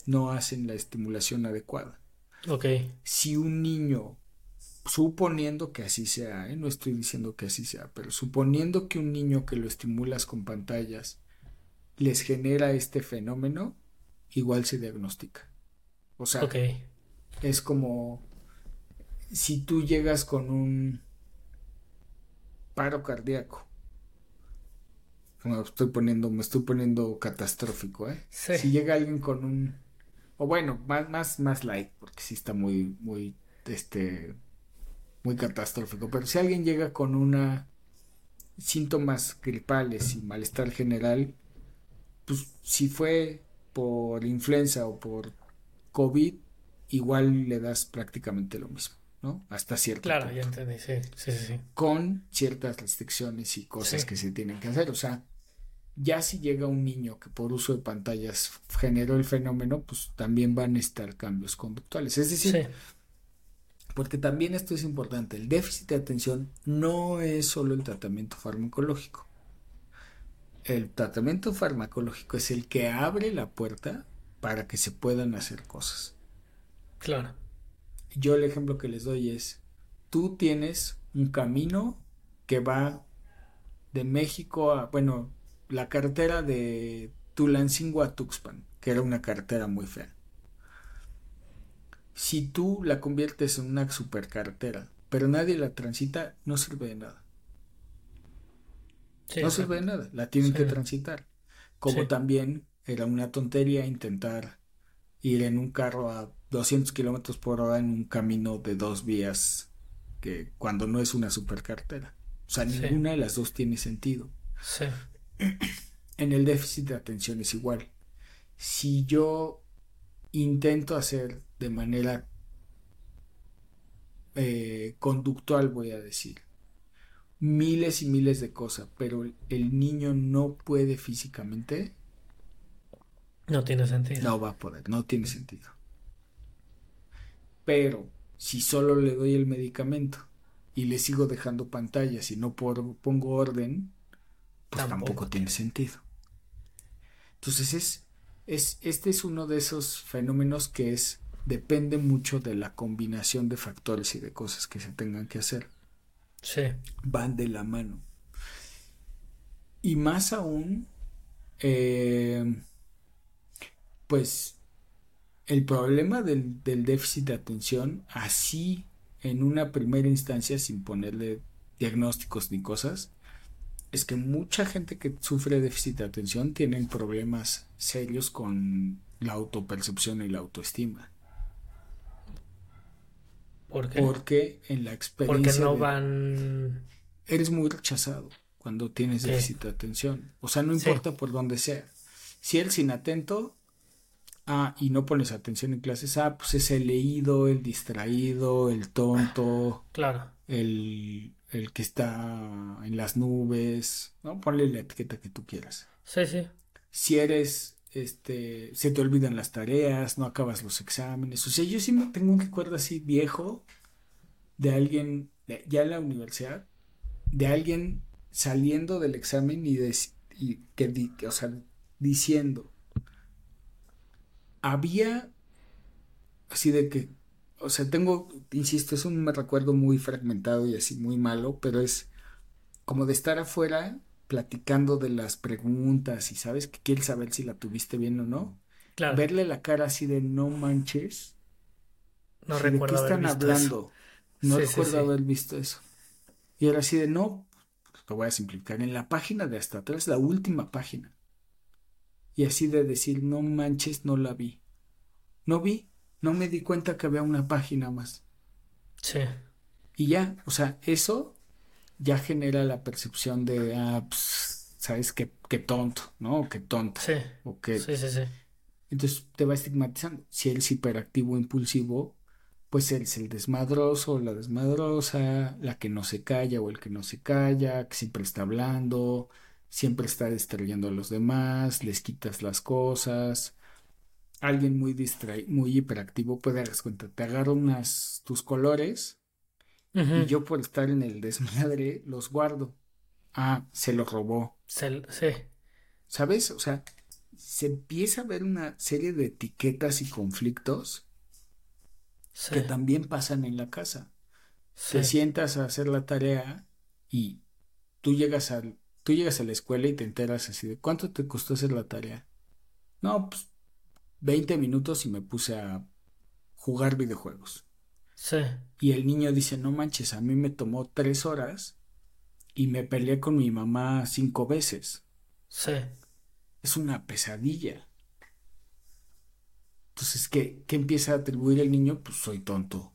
No hacen la estimulación adecuada. Ok. Si un niño suponiendo que así sea, ¿eh? no estoy diciendo que así sea, pero suponiendo que un niño que lo estimulas con pantallas les genera este fenómeno, igual se diagnostica. O sea, es como si tú llegas con un paro cardíaco. Me estoy poniendo, me estoy poniendo catastrófico, ¿eh? Si llega alguien con un o bueno, más, más, más light, porque sí está muy, muy, este, muy catastrófico. Pero si alguien llega con una síntomas gripales y malestar general, pues si fue por influenza o por COVID, igual le das prácticamente lo mismo, ¿no? Hasta cierto Claro, ya entendí, sí, sí, sí. Con ciertas restricciones y cosas que se tienen que hacer. O sea, ya si llega un niño que por uso de pantallas generó el fenómeno, pues también van a estar cambios conductuales. Es decir, porque también esto es importante, el déficit de atención no es solo el tratamiento farmacológico. El tratamiento farmacológico es el que abre la puerta para que se puedan hacer cosas. Claro. Yo el ejemplo que les doy es, tú tienes un camino que va de México a, bueno, la carretera de Tulancingo a Tuxpan, que era una carretera muy fea si tú la conviertes en una supercarretera, pero nadie la transita, no sirve de nada. No sirve de nada, la tienen que transitar. Como también era una tontería intentar ir en un carro a 200 kilómetros por hora en un camino de dos vías que cuando no es una supercartera. O sea, ninguna de las dos tiene sentido. En el déficit de atención es igual. Si yo intento hacer de manera eh, conductual, voy a decir, miles y miles de cosas, pero el niño no puede físicamente. No tiene sentido. No va a poder, no tiene sentido. Pero si solo le doy el medicamento y le sigo dejando pantallas y no pongo orden, pues tampoco, tiene sentido. Entonces es, es, este es uno de esos fenómenos que es, depende mucho de la combinación de factores y de cosas que se tengan que hacer. Sí. Van de la mano. Y más aún, eh, pues el problema del, del, déficit de atención, así en una primera instancia, sin ponerle diagnósticos ni cosas, es que mucha gente que sufre déficit de atención tienen problemas serios con la autopercepción y la autoestima. ¿Por qué? Porque en la experiencia. Porque no van. Eres muy rechazado cuando tienes déficit de atención. O sea, no importa por dónde sea. Si eres inatento, ah, y no pones atención en clases, ah, pues es el leído, el distraído, el tonto. Claro. El el que está en las nubes, ¿no? Ponle la etiqueta que tú quieras. Sí, sí. Si eres, este, se te olvidan las tareas, no acabas los exámenes. O sea, yo sí tengo un recuerdo así viejo de alguien, ya en la universidad, de alguien saliendo del examen y, de, y que, o sea, diciendo, había así de que o sea, tengo, insisto, es un recuerdo muy fragmentado y así muy malo, pero es como de estar afuera platicando de las preguntas y sabes que quieres saber si la tuviste bien o no. Claro. Verle la cara así de no manches. No recuerdo. ¿De qué están hablando? No recuerdo haber visto eso. Y ahora así de no, lo voy a simplificar. En la página de hasta atrás, la última página. Y así de decir, no manches, no la vi. No vi, no me di cuenta que había una página más. Sí. Y ya, o sea, eso ya genera la percepción de, ah, pues, sabes, qué, qué tonto, ¿no? O qué tonto. Sí. O qué... Sí, sí, sí. Entonces te va estigmatizando. Si él es hiperactivo impulsivo, pues él es el desmadroso, la desmadrosa, la que no se calla o el que no se calla, que siempre está hablando, siempre está distrayendo a los demás, les quitas las cosas, alguien muy distraído, muy hiperactivo puede dar cuenta, te agarro unas tus colores y yo por estar en el desmadre los guardo. Ah, se los robó. sí. ¿Sabes? O sea, se empieza a ver una serie de etiquetas y conflictos que también pasan en la casa. Te sientas a hacer la tarea y tú llegas al tú llegas a la escuela y te enteras así de cuánto te costó hacer la tarea. No, pues 20 minutos y me puse a jugar videojuegos. Sí. Y el niño dice, no manches, a mí me tomó tres horas y me peleé con mi mamá cinco veces. Sí. Es una pesadilla. Entonces, ¿qué, qué empieza a atribuir el niño? Pues soy tonto.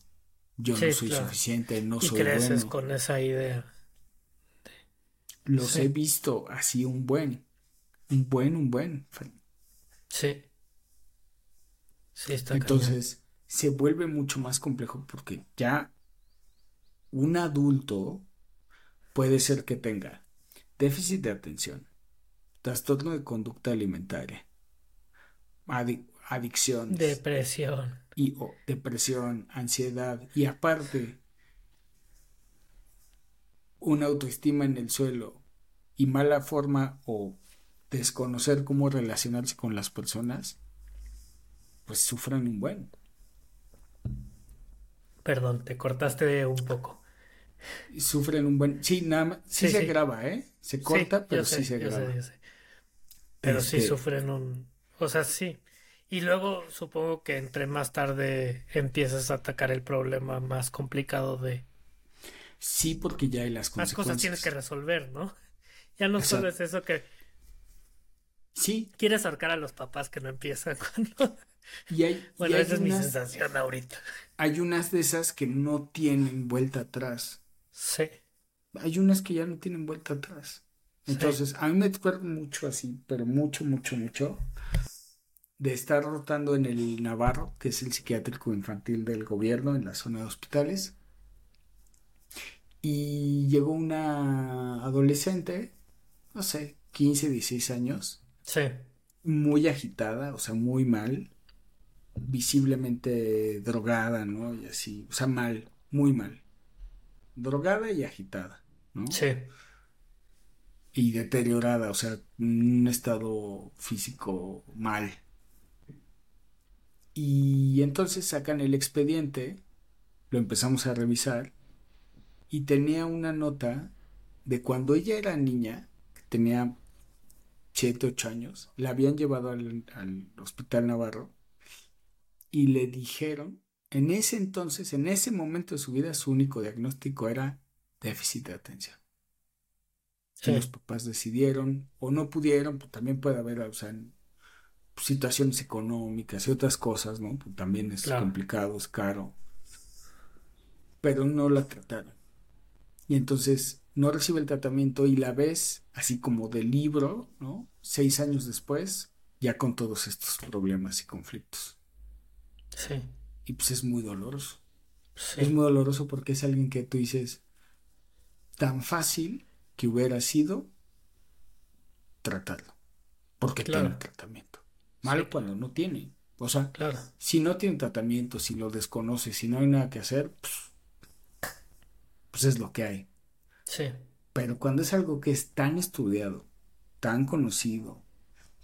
Yo no soy suficiente, no y soy creces con esa idea. Los he visto así un buen. Un buen, un buen. Sí. Entonces se vuelve mucho más complejo porque ya un adulto puede ser que tenga déficit de atención, trastorno de conducta alimentaria, adicción, depresión y depresión, ansiedad y aparte una autoestima en el suelo y mala forma o desconocer cómo relacionarse con las personas pues sufran un buen. Perdón, te cortaste un poco. Sufren un buen. Sí, nada más. Sí, se graba, ¿eh? Se corta, pero sí se graba. Pero sí este sufren un. O sea, sí. Y luego supongo que entre más tarde empiezas a atacar el problema más complicado de. Sí, porque ya hay las consecuencias. Más cosas tienes que resolver, ¿no? Ya no solo es eso que Sí. Quieres ahorcar a los papás que no empiezan cuando. Y hay, bueno, esa es mi sensación ahorita. Hay unas de esas que no tienen vuelta atrás. Sí. Hay unas que ya no tienen vuelta atrás. Entonces, a mí me acuerdo mucho así, pero mucho, mucho, mucho, de estar rotando en el Navarro, que es el psiquiátrico infantil del gobierno en la zona de hospitales. Y llegó una adolescente, no sé, 15, 16 años, Sí. Muy agitada, o sea, muy mal. Visiblemente drogada, ¿no? Y así, o sea, mal, muy mal. Drogada y agitada, ¿no? Sí. Y deteriorada, o sea, un estado físico mal. Y entonces sacan el expediente, lo empezamos a revisar, y tenía una nota de cuando ella era niña, que tenía 7, 8 años, la habían llevado al, hospital Navarro y le dijeron, en ese entonces, en ese momento de su vida, su único diagnóstico era déficit de atención. Y los papás decidieron, o no pudieron, pues también puede haber, o sea, situaciones económicas y otras cosas, ¿no? Pues también es complicado, es caro. Pero no la trataron. Y entonces no recibe el tratamiento y la ves así como del libro, ¿no? Seis años después, ya con todos estos problemas y conflictos. Sí. Y pues es muy doloroso. Es muy doloroso porque es alguien que tú dices, tan fácil que hubiera sido tratarlo. Porque tiene tratamiento. Mal cuando no tiene. O sea, claro. si no tiene tratamiento, si lo desconoce, si no hay nada que hacer, pues, pues es lo que hay. Sí. Pero cuando es algo que es tan estudiado, tan conocido,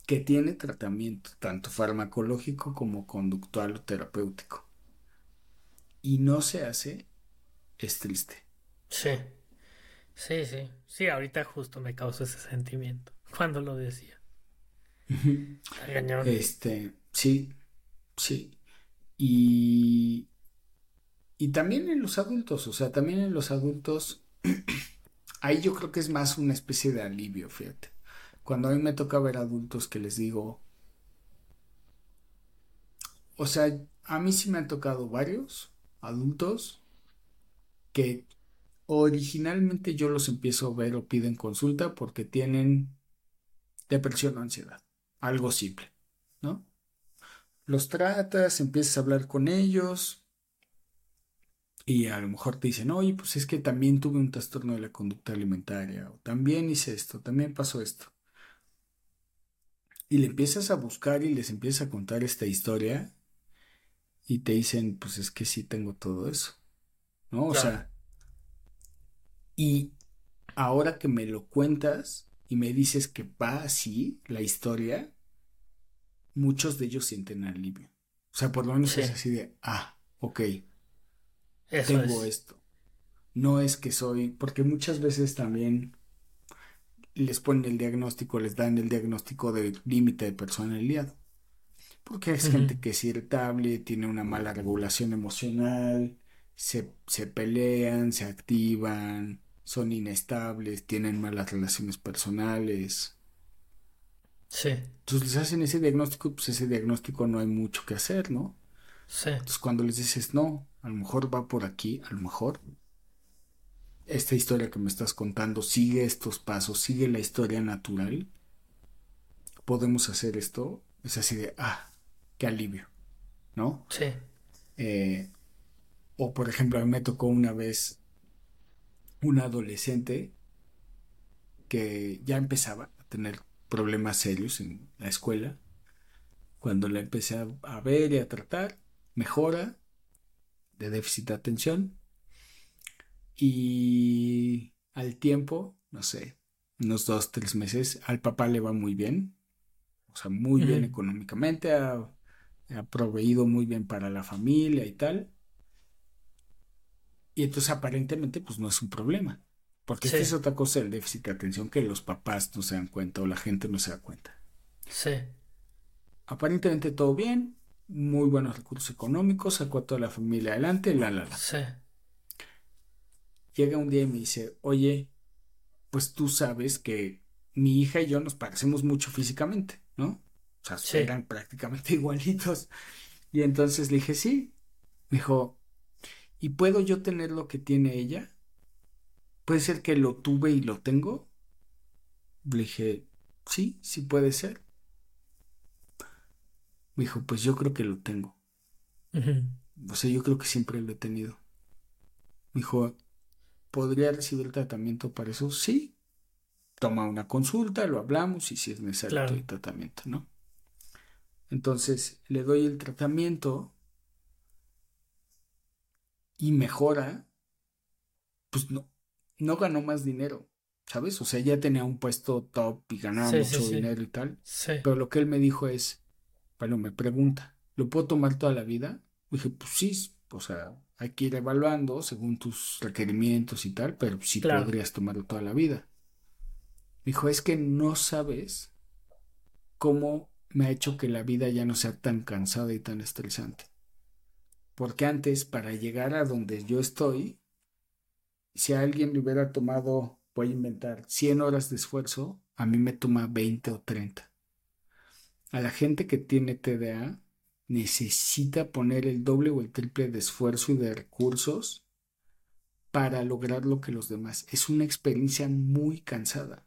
que tiene tratamiento tanto farmacológico como conductual o terapéutico, y no se hace, es triste. Sí. Sí, sí. Sí, ahorita justo me causó ese sentimiento cuando lo decía. este, sí, sí. Y, y también en los adultos, o sea, también en los adultos ahí yo creo que es más una especie de alivio, fíjate. Cuando a mí me toca ver adultos que les digo, o sea, a mí sí me han tocado varios adultos que originalmente yo los empiezo a ver o piden consulta porque tienen depresión o ansiedad. Algo simple, ¿no? Los tratas, empiezas a hablar con ellos, y a lo mejor te dicen, oye, pues es que también tuve un trastorno de la conducta alimentaria, o también hice esto, también pasó esto. Y le empiezas a buscar y les empiezas a contar esta historia y te dicen, pues es que sí tengo todo eso, ¿no? O sea, y ahora que me lo cuentas y me dices que va así la historia, muchos de ellos sienten alivio. O sea, por lo menos es así de, ah, ok, tengo esto. No es que soy, porque muchas veces también les ponen el diagnóstico, les dan el diagnóstico de límite de personalidad. Porque es gente que es irritable, tiene una mala regulación emocional, se, se pelean, se activan, son inestables, tienen malas relaciones personales. Sí. Entonces les hacen ese diagnóstico, pues ese diagnóstico no hay mucho que hacer, ¿no? Sí. Entonces cuando les dices, no, a lo mejor va por aquí, a lo mejor esta historia que me estás contando sigue estos pasos, sigue la historia natural, podemos hacer esto, es así de, ah, qué alivio, ¿no? Sí. Eh, o por ejemplo, a mí me tocó una vez una adolescente que ya empezaba a tener problemas serios en la escuela. Cuando la empecé a ver y a tratar, mejora, de déficit de atención y al tiempo, no sé, unos dos, tres meses, al papá le va muy bien, o sea, muy bien económicamente, ha, proveído muy bien para la familia y tal. Y entonces aparentemente pues no es un problema. Porque esta es otra cosa del déficit de atención que los papás no se dan cuenta o la gente no se da cuenta. Sí. Aparentemente todo bien, muy buenos recursos económicos, sacó a toda la familia adelante, la, la, la. Sí. Llega un día y me dice, oye, pues tú sabes que mi hija y yo nos parecemos mucho físicamente, ¿no? O sea, eran prácticamente igualitos. Y entonces le dije, sí. Me dijo, ¿y puedo yo tener lo que tiene ella? ¿Puede ser que lo tuve y lo tengo? Le dije, sí, sí puede ser. Me dijo, pues yo creo que lo tengo. O sea, yo creo que siempre lo he tenido. Me dijo, ¿podría recibir tratamiento para eso? Sí. Toma una consulta, lo hablamos y si es necesario el tratamiento, ¿no? Entonces le doy el tratamiento y mejora, pues no, no ganó más dinero, ¿sabes? O sea, ya tenía un puesto top y ganaba mucho dinero y tal. Pero lo que él me dijo es, bueno, me pregunta, ¿lo puedo tomar toda la vida? dije, pues sí, o sea, hay que ir evaluando según tus requerimientos y tal, pero sí podrías tomarlo toda la vida. dijo, es que no sabes cómo me ha hecho que la vida ya no sea tan cansada y tan estresante. Porque antes, para llegar a donde yo estoy, si a alguien le hubiera tomado, voy a inventar, 100 horas de esfuerzo, a mí me toma 20 o 30. A la gente que tiene TDA necesita poner el doble o el triple de esfuerzo y de recursos para lograr lo que los demás. Es una experiencia muy cansada.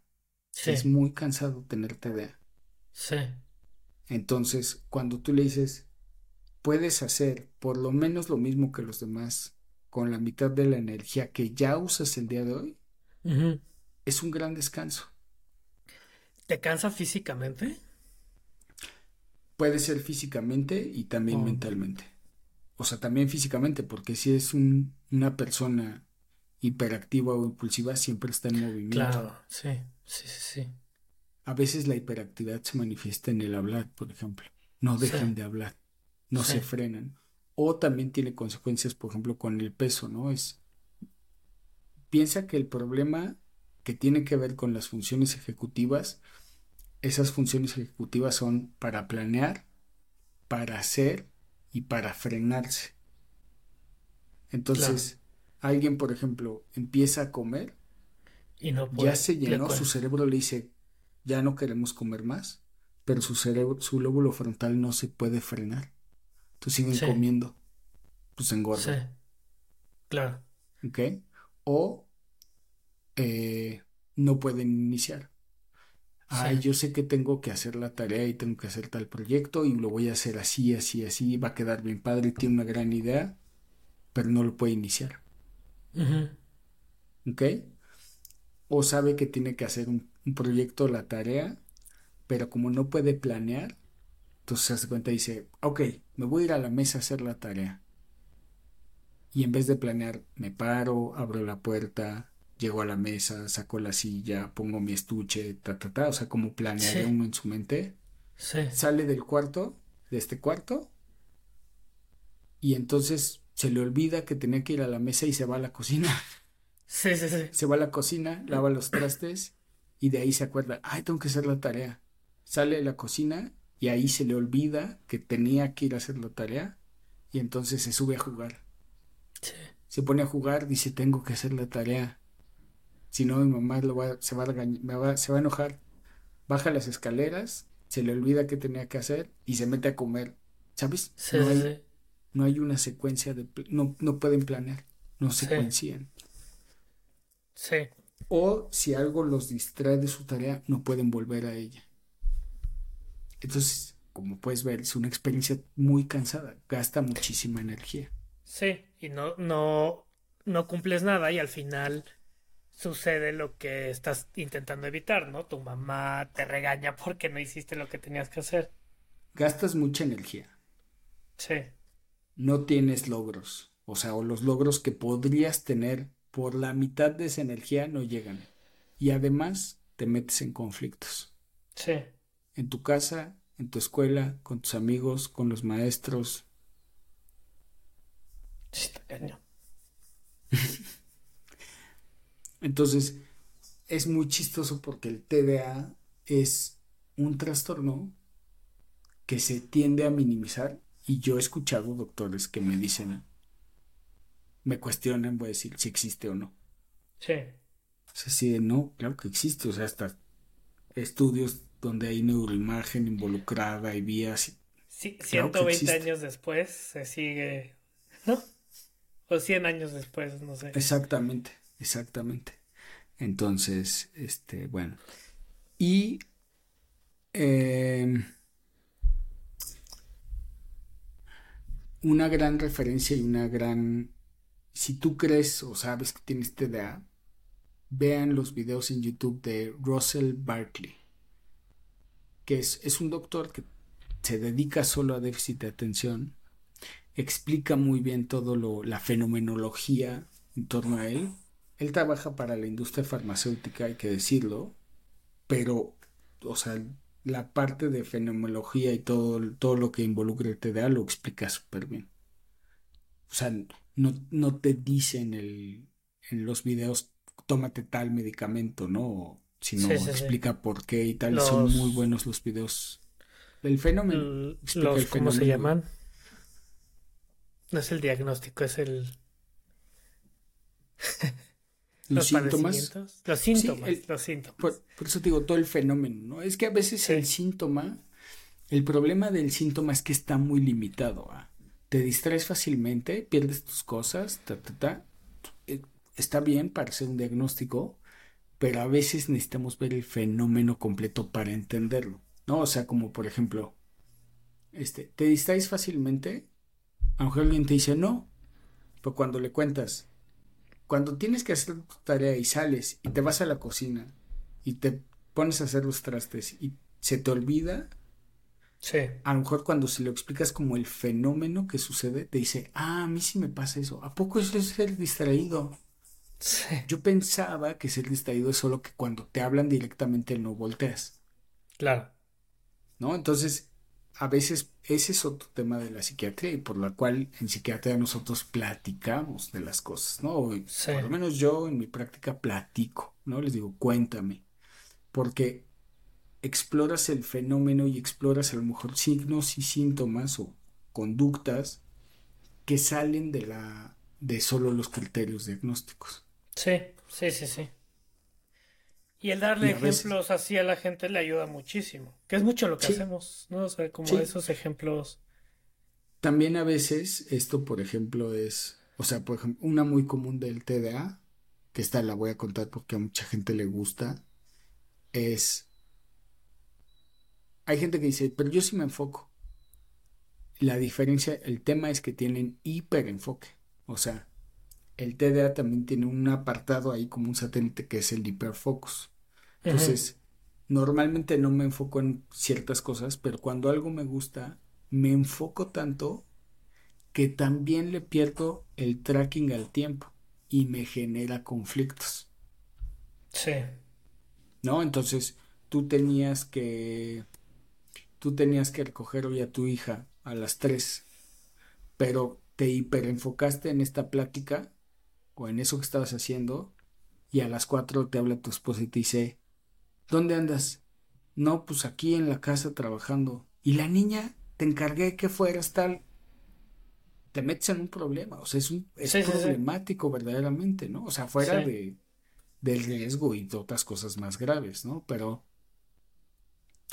Es muy cansado tener TDA. Sí. Entonces, cuando tú le dices, puedes hacer por lo menos lo mismo que los demás con la mitad de la energía que ya usas el día de hoy, es un gran descanso. ¿Te cansa físicamente? Puede ser físicamente y también oh. mentalmente. O sea, también físicamente, porque si es una persona hiperactiva o impulsiva, siempre está en movimiento. Claro, sí, sí, sí, sí. A veces la hiperactividad se manifiesta en el hablar, por ejemplo. No dejan de hablar, no se frenan. O también tiene consecuencias, por ejemplo, con el peso, ¿no? Es. Piensa que el problema que tiene que ver con las funciones ejecutivas, esas funciones ejecutivas son para planear, para hacer y para frenarse. Entonces, alguien, por ejemplo, empieza a comer, y no ya se llenó, su cerebro le dice, ya no queremos comer más, pero su cerebro, su lóbulo frontal no se puede frenar. Entonces siguen comiendo, pues engordan. Sí. Claro. ¿Ok? O eh, no pueden iniciar. Ay, yo sé que tengo que hacer la tarea y tengo que hacer tal proyecto y lo voy a hacer así, así, así, va a quedar bien padre, tiene una gran idea, pero no lo puede iniciar. ¿Ok? O sabe que tiene que hacer un un proyecto, la tarea, pero como no puede planear, entonces se hace cuenta y dice, ok, me voy a ir a la mesa a hacer la tarea. Y en vez de planear, me paro, abro la puerta, llego a la mesa, saco la silla, pongo mi estuche, ta, ta, ta, o sea, como planearía uno en su mente. Sale del cuarto, de este cuarto, y entonces se le olvida que tenía que ir a la mesa y se va a la cocina. Sí, sí, sí. Se va a la cocina, lava los trastes y de ahí se acuerda, ay, tengo que hacer la tarea. Sale de la cocina y ahí se le olvida que tenía que ir a hacer la tarea y entonces se sube a jugar. Se pone a jugar, dice, tengo que hacer la tarea. Si no, mi mamá lo va, se, va a se va a enojar. Baja las escaleras, se le olvida que tenía que hacer y se mete a comer. ¿Sabes? no, hay, no hay una secuencia de... No, no pueden planear, no secuencian. Sí o si algo los distrae de su tarea, no pueden volver a ella. Entonces, como puedes ver, es una experiencia muy cansada, gasta muchísima energía. Sí, y no, no, no cumples nada y al final sucede lo que estás intentando evitar, ¿no? Tu mamá te regaña porque no hiciste lo que tenías que hacer. Gastas mucha energía. Sí. No tienes logros, o sea, o los logros que podrías tener por la mitad de esa energía no llegan. Y además te metes en conflictos. Sí. En tu casa, en tu escuela, con tus amigos, con los maestros. Entonces, es muy chistoso porque el TDA es un trastorno que se tiende a minimizar y yo he escuchado doctores que me dicen me cuestionan, voy a decir si existe o no. Sí. O sea, no, claro que existe, o sea, hasta estudios donde hay neuroimagen involucrada y vías. Sí, 120 años después se sigue, ¿no? O 100 años después, no sé. Exactamente, exactamente. Entonces, este, bueno. Y em, una gran referencia y una gran... Si tú crees o sabes que tienes TDA, vean los videos en YouTube de Russell Barkley, que es, es un doctor que se dedica solo a déficit de atención, explica muy bien todo lo, la fenomenología en torno a él. Él trabaja para la industria farmacéutica, hay que decirlo, pero, o sea, la parte de fenomenología y todo, todo lo que involucra el TDA lo explica súper bien. O sea, no, no te dicen el, en los videos, tómate tal medicamento, ¿no? Sino explica por qué y tal. Son muy buenos los videos. El fenómeno. Los, ¿Cómo se llaman? No es el diagnóstico, es el... los, síntomas. Los síntomas, los síntomas. Por, eso digo todo el fenómeno, ¿no? Es que a veces el síntoma, el problema del síntoma es que está muy limitado. ¿ah? Te distraes fácilmente, pierdes tus cosas, ta, ta, ta. Eh, está bien para hacer un diagnóstico, pero a veces necesitamos ver el fenómeno completo para entenderlo, ¿no? O sea, como por ejemplo, este, te distraes fácilmente, a lo mejor alguien te dice no, pero cuando le cuentas, cuando tienes que hacer tu tarea y sales y te vas a la cocina y te pones a hacer los trastes y se te olvida, sí. a lo mejor cuando se lo explicas como el fenómeno que sucede, te dice, ah, a mí sí me pasa eso. ¿A poco eso es ser distraído? Sí. Yo pensaba que ser distraído es solo que cuando te hablan directamente no volteas. Claro. ¿No? Entonces, a veces ese es otro tema de la psiquiatría y por la cual en psiquiatría nosotros platicamos de las cosas, ¿no? Por lo menos yo en mi práctica platico, ¿no? Les digo, cuéntame, porque exploras el fenómeno y exploras a lo mejor signos y síntomas o conductas que salen de la de solo los criterios diagnósticos. Sí, sí, sí, sí. Y el darle ejemplos así a la gente le ayuda muchísimo, que es mucho lo que hacemos, ¿no? O sea, como esos ejemplos. También a veces esto, por ejemplo, es, o sea, por ejemplo, una muy común del TDA, que esta la voy a contar porque a mucha gente le gusta, es, hay gente que dice, pero yo sí me enfoco. La diferencia, el tema es que tienen hiperenfoque, o sea, el TDA también tiene un apartado ahí como un satélite que es el hiperfocus. Entonces, normalmente no me enfoco en ciertas cosas, pero cuando algo me gusta, me enfoco tanto que también le pierdo el tracking al tiempo y me genera conflictos. Sí. ¿No? Entonces, tú tenías que tú tenías que recoger hoy a tu hija a las 3, pero te hiperenfocaste en esta plática o en eso que estabas haciendo y a las 4 te habla tu esposa y te dice, ¿dónde andas? No, pues aquí en la casa trabajando. Y la niña, te encargué que fueras tal. Te metes en un problema, o sea, es, un, es problemático verdaderamente, ¿no? O sea, fuera de, del riesgo y de otras cosas más graves, ¿no? Pero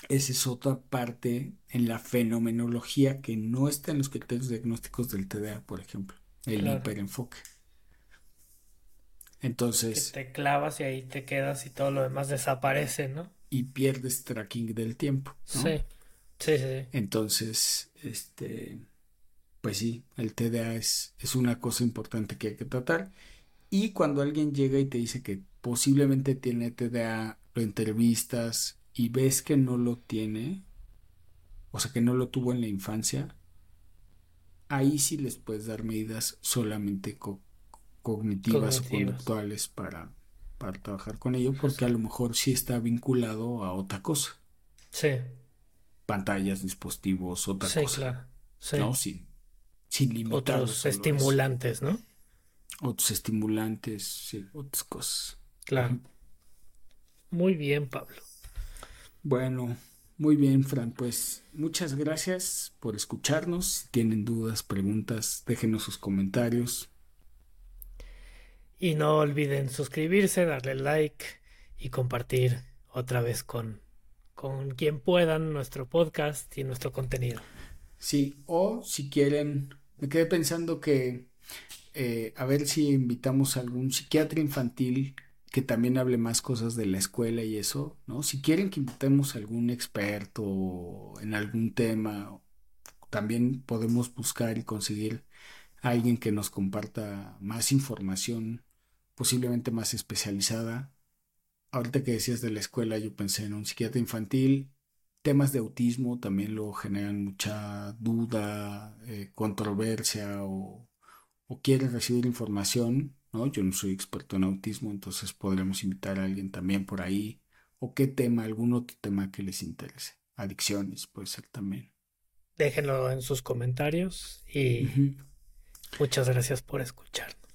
esa es otra parte en la fenomenología que no está en los criterios diagnósticos del TDA, por ejemplo, el hiperenfoque. Entonces. te clavas y ahí te quedas y todo lo demás desaparece, ¿no? Y pierdes tracking del tiempo. ¿no? Sí. sí. Sí, Entonces, este. Pues sí, el TDA es, es una cosa importante que hay que tratar. Y cuando alguien llega y te dice que posiblemente tiene TDA, lo entrevistas y ves que no lo tiene, o sea, que no lo tuvo en la infancia, ahí sí les puedes dar medidas solamente con cognitivas, o conductuales para, para trabajar con ello, porque a lo mejor sí está vinculado a otra cosa. Sí. Pantallas, dispositivos, otra cosa. Claro. Sí. ¿No? Sin, sin Otros estimulantes, ¿no? Otros estimulantes, sí, otras cosas. Claro. Muy bien, Pablo. Bueno, muy bien, Fran. Pues muchas gracias por escucharnos. Si tienen dudas, preguntas, déjenos sus comentarios. Y no olviden suscribirse, darle like y compartir otra vez con con quien puedan nuestro podcast y nuestro contenido. Sí, o si quieren, me quedé pensando que eh, a ver si invitamos a algún psiquiatra infantil que también hable más cosas de la escuela y eso, ¿no? Si quieren que invitemos a algún experto en algún tema, también podemos buscar y conseguir a alguien que nos comparta más información, posiblemente más especializada. Ahorita que decías de la escuela, yo pensé en un psiquiatra infantil. Temas de autismo también lo generan mucha duda, eh, controversia o, o quieren recibir información yo no soy experto en autismo, entonces podremos invitar a alguien también por ahí. ¿O qué tema, algún otro tema que les interese? Adicciones, puede ser también. Déjenlo en sus comentarios y muchas gracias por escucharnos.